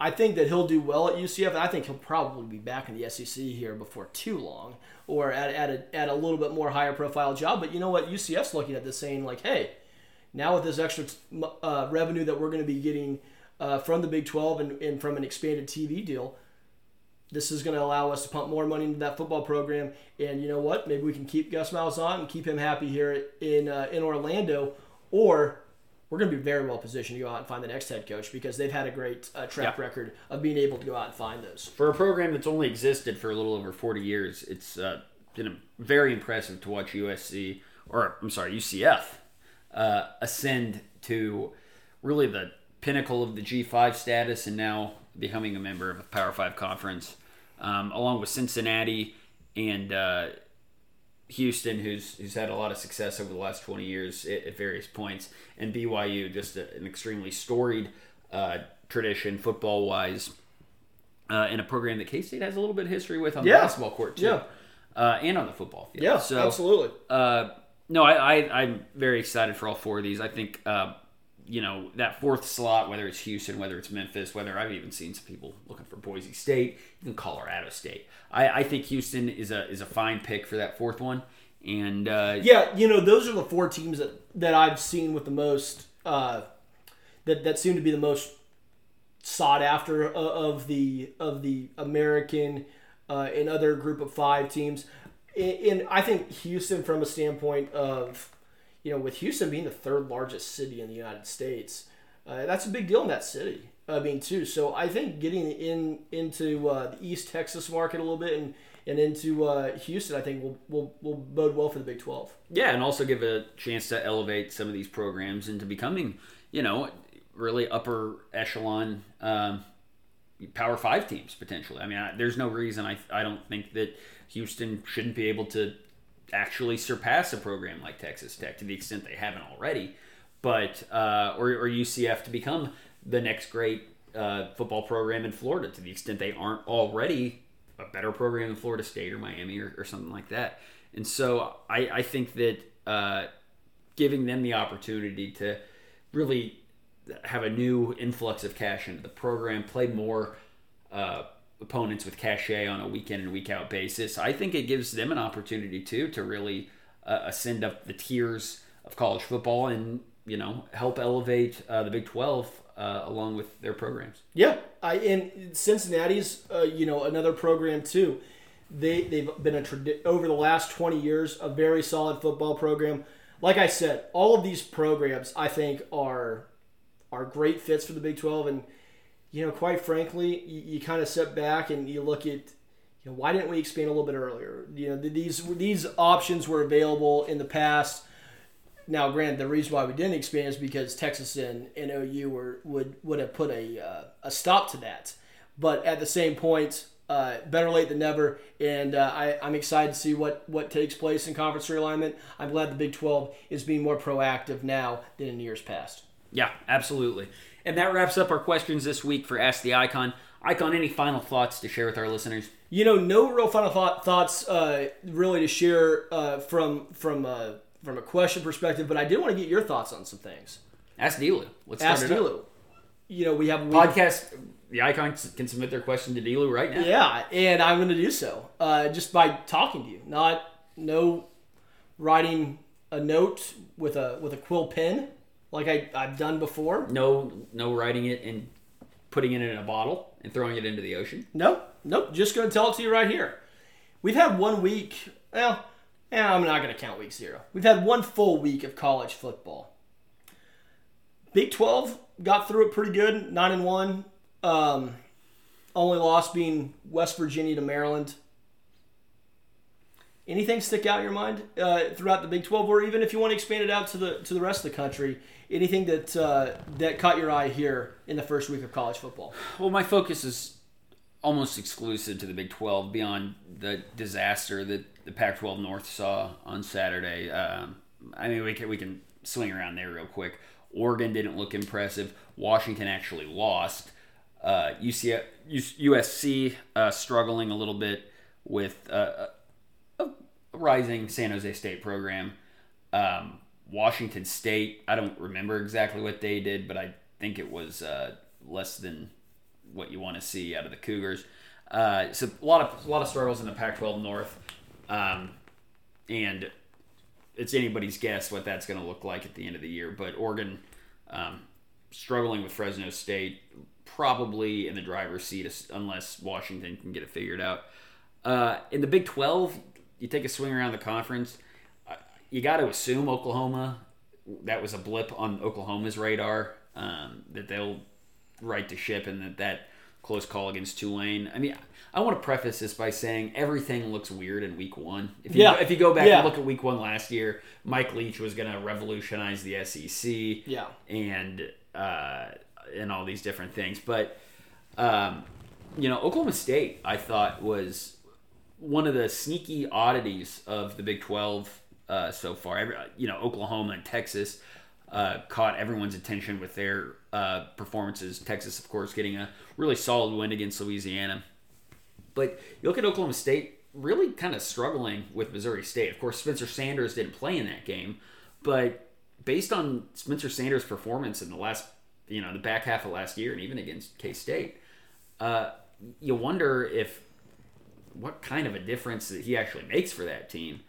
I think that he'll do well at UCF, and I think he'll probably be back in the SEC here before too long, or at, at, a, at a little bit more higher profile job. But you know what? UCF's looking at this saying, like, hey, now with this extra uh, revenue that we're going to be getting uh, from the Big 12 and, and from an expanded TV deal, this is going to allow us to pump more money into that football program. And you know what? Maybe we can keep Gus Malzahn and keep him happy here in, uh, in Orlando, or we're going to be very well positioned to go out and find the next head coach because they've had a great uh, track yeah. record of being able to go out and find those. For a program that's only existed for a little over 40 years, it's uh, been very impressive to watch USC, or I'm sorry, UCF, uh, ascend to really the pinnacle of the G5 status and now becoming a member of a Power 5 conference, um, along with Cincinnati and uh, Houston, who's who's had a lot of success over the last 20 years at, at various points, and BYU, just a, an extremely storied uh, tradition football wise, uh, in a program that K State has a little bit of history with on yeah. the basketball court too, yeah. uh, and on the football field. Yeah, so, absolutely. Uh, no, I, I I'm very excited for all four of these. I think uh, you know that fourth slot, whether it's Houston, whether it's Memphis, whether I've even seen some people looking for Boise State, even Colorado State. I, I think Houston is a is a fine pick for that fourth one. And uh, yeah, you know those are the four teams that, that I've seen with the most uh, that that seem to be the most sought after of the of the American uh, and other group of five teams. And I think Houston, from a standpoint of you know, with Houston being the third largest city in the United States, uh, that's a big deal in that city. I mean, too. So I think getting in into uh, the East Texas market a little bit and and into uh, Houston, I think will will will bode well for the Big Twelve. Yeah, and also give a chance to elevate some of these programs into becoming, you know, really upper echelon um, Power Five teams potentially. I mean, I, there's no reason I I don't think that Houston shouldn't be able to actually surpass a program like Texas Tech to the extent they haven't already, but uh, or, or UCF to become the next great uh, football program in Florida to the extent they aren't already a better program than Florida State or Miami or, or something like that. And so I, I think that uh, giving them the opportunity to really have a new influx of cash into the program, play more uh, opponents with cachet on a week in and week out basis. I think it gives them an opportunity too to really uh, ascend up the tiers of college football and you know help elevate uh, the Big Twelve uh, along with their programs. Yeah, I and Cincinnati's uh, you know another program too. They they've been a tradi- over the last twenty years a very solid football program. Like I said, all of these programs I think are are great fits for the Big Twelve, and you know quite frankly, you, you kind of step back and you look at. You know, why didn't we expand a little bit earlier? You know, these these options were available in the past now, granted, the reason why we didn't expand is because Texas and, and OU were would would have put a uh, a stop to that. But at the same point, uh, better late than never. And uh, I, I'm excited to see what, what takes place in conference realignment. I'm glad the Big 12 is being more proactive now than in years past. Yeah, absolutely. And that wraps up our questions this week for Ask the Icon. Icon, any final thoughts to share with our listeners? You know, no real final thought, thoughts uh, really to share uh, from from uh, from a question perspective, but I did want to get your thoughts on some things. Ask Dlew. Let's Ask. Dlew. You know, we have a Podcast. The Icon can submit their question to Dlew right now. Yeah, and I'm going to do so uh, just by talking to you, not no writing a note with a with a quill pen like I, I've done before. No, no writing it and putting it in a bottle and throwing it into the ocean. Nope, nope. Just going to tell it to you right here. We've had one week. Well, eh, I'm not going to count week zero. We've had one full week of college football. Big 12 got through it pretty good, nine and one. Um, only loss being West Virginia to Maryland. Anything stick out in your mind uh, throughout the Big 12, or even if you want to expand it out to the to the rest of the country? Anything that uh, that caught your eye here in the first week of college football? Well, my focus is almost exclusive to the Big 12 beyond the disaster that the Pac 12 North saw on Saturday. Um, I mean, we can, we can swing around there real quick. Oregon didn't look impressive. Washington actually lost. Uh, UC, USC uh, struggling a little bit with uh, rising San Jose State program. Um, Washington State, I don't remember exactly what they did, but I think it was uh, less than what you want to see out of the Cougars. Uh, so a lot of a lot of struggles in the Pac-12 North, um, and it's anybody's guess what that's going to look like at the end of the year. But Oregon um, struggling with Fresno State, probably in the driver's seat unless Washington can get it figured out. Uh, in the Big 12, you take a swing around the conference. uh, You got to assume Oklahoma. That was a blip on Oklahoma's radar. Um, that they'll right to ship and that that close call against Tulane. I mean, I want to preface this by saying everything looks weird in week one. If you, Yeah. if you go back Yeah. and look at week one last year, Mike Leach was going to revolutionize the SEC Yeah. and uh, and all these different things. But um, you know, Oklahoma State, I thought was one of the sneaky oddities of the Big Twelve uh, so far. Every, you know, Oklahoma and Texas uh, caught everyone's attention with their uh, performances. Texas, of course, getting a really solid win against Louisiana. But you look at Oklahoma State really kind of struggling with Missouri State. Of course, Spencer Sanders didn't play in that game, but based on Spencer Sanders' performance in the last, you know, the back half of last year and even against K State, uh, you wonder if what kind of a difference that he actually makes for that team.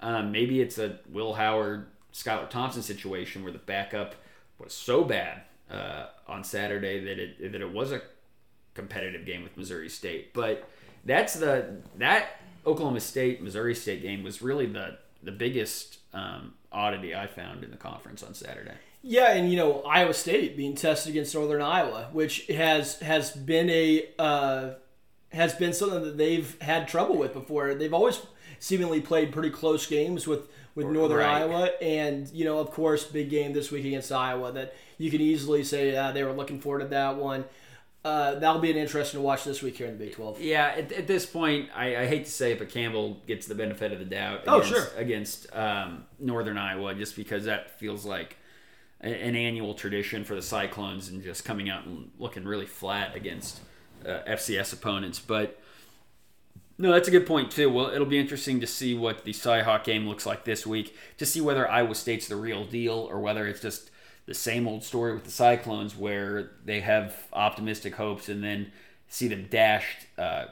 Um, maybe it's a Will Howard, Skylar Thompson situation where the backup was so bad uh, on Saturday that it that it was a competitive game with Missouri State. But that's the that Oklahoma State Missouri State game was really the the biggest um, oddity I found in the conference on Saturday. Yeah, and you know Iowa State being tested against Northern Iowa, which has has been a uh, has been something that they've had trouble with before. They've always seemingly played pretty close games with with Northern Right. Iowa, and you know of course big game this week against Iowa that you can easily say uh, they were looking forward to that one. Uh, that'll be an interesting to watch this week here in the Big Twelve. Yeah, at, at this point, I, I hate to say it, but Campbell gets the benefit of the doubt. Oh, against, sure. Against um, Northern Iowa, just because that feels like an annual tradition for the Cyclones and just coming out and looking really flat against uh, FCS opponents. But no, that's a good point too. Well, it'll be interesting to see what the Cyhawk game looks like this week to see whether Iowa State's the real deal or whether it's just the same old story with the Cyclones where they have optimistic hopes and then see them dashed, uh,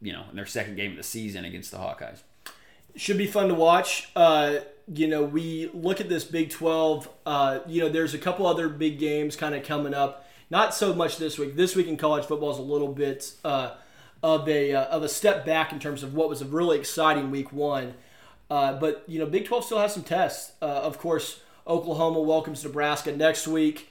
you know, in their second game of the season against the Hawkeyes. Should be fun to watch. Uh, you know, we look at this Big 12. Uh, you know, there's a couple other big games kind of coming up. Not so much this week. This week in college football is a little bit uh, of a uh, of a step back in terms of what was a really exciting week one. Uh, but you know, Big 12 still has some tests. Uh, of course, Oklahoma welcomes Nebraska next week,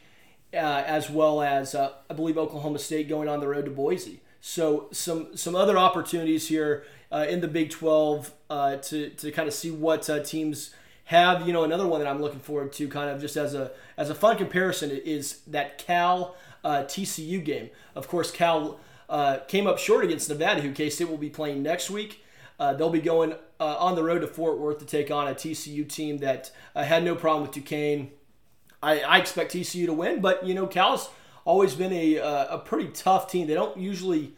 uh, as well as uh, I believe Oklahoma State going on the road to Boise. So some some other opportunities here in the Big 12 uh, to to kind of see what teams have. You know, another one that I'm looking forward to, kind of just as a as a fun comparison, is that Cal uh, TCU game. Of course, Cal uh, came up short against Nevada, who K State will be playing next week. Uh, they'll be going uh, on the road to Fort Worth to take on a TCU team that uh, had no problem with Duquesne. I, I, expect TCU to win, but you know Cal's always been a uh, a pretty tough team. They don't usually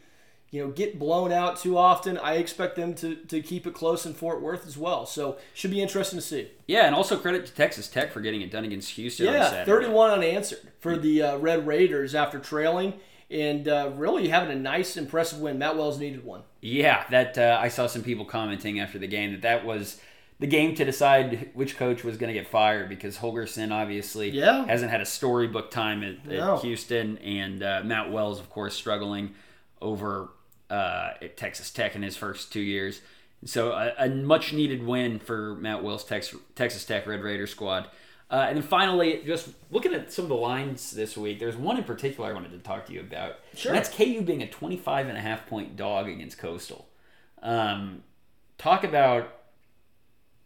you know get blown out too often. I expect them to, to keep it close in Fort Worth as well. So should be interesting to see. Yeah, and also credit to Texas Tech for getting it done against Houston. Yeah, thirty one unanswered for the uh, Red Raiders after trailing and uh, really having a nice, impressive win. Matt Wells needed one. Yeah, that uh, I saw some people commenting after the game that that was the game to decide which coach was going to get fired because Holgorsen obviously yeah. hasn't had a storybook time at, no. at Houston, and uh, Matt Wells, of course, struggling over uh, at Texas Tech in his first two years. So a, a much needed win for Matt Wells' Texas, Texas Tech Red Raider squad. Uh, and then finally, just looking at some of the lines this week, there's one in particular I wanted to talk to you about. Sure. And that's KU being a 25 and a half point dog against Coastal. Um, talk about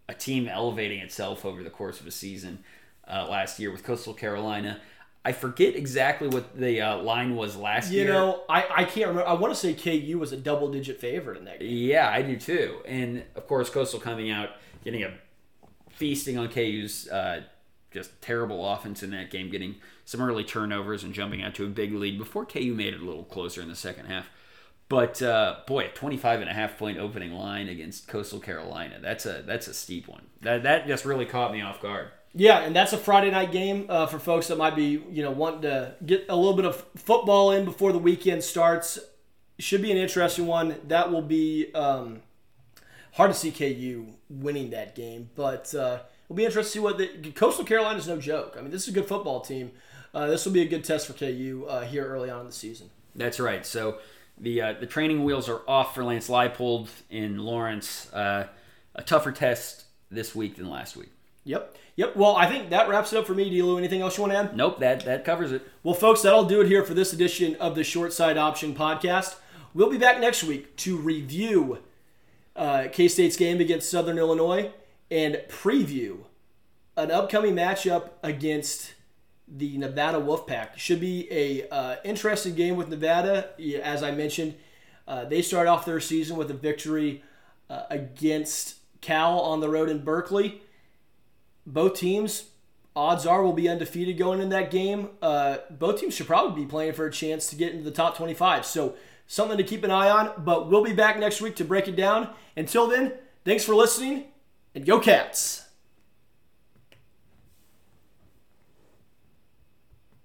a team elevating itself over the course of a season uh, last year with Coastal Carolina. I forget exactly what the uh, line was last you year. You know, I, I can't remember. I want to say KU was a double digit favorite in that game. Yeah, I do too. And of course, Coastal coming out, getting a feasting on KU's uh, just terrible offense in that game, getting some early turnovers and jumping out to a big lead before KU made it a little closer in the second half. But uh, boy, a 25 and a half point opening line against Coastal Carolina. That's a that's a steep one. That that just really caught me off guard. Yeah, and that's a Friday night game uh, for folks that might be you know wanting to get a little bit of football in before the weekend starts. Should be an interesting one. That will be um, hard to see KU winning that game, but uh, It'll be interesting to see what the Coastal Carolina is no joke. I mean, this is a good football team. Uh, this will be a good test for KU uh, here early on in the season. That's right. So the uh, the training wheels are off for Lance Leipold in Lawrence. Uh, a tougher test this week than last week. Yep. Yep. Well, I think that wraps it up for me, Dlew. Anything else you want to add? Nope. That that covers it. Well, folks, that'll do it here for this edition of the Short Side Option Podcast. We'll be back next week to review uh, K State's game against Southern Illinois and preview an upcoming matchup against the Nevada Wolfpack. Should be a uh, interesting game with Nevada. As I mentioned, uh, they start off their season with a victory uh, against Cal on the road in Berkeley. Both teams, odds are, will be undefeated going in that game. Uh, both teams should probably be playing for a chance to get into the top 25. So something to keep an eye on. But we'll be back next week to break it down. Until then, thanks for listening and go Cats!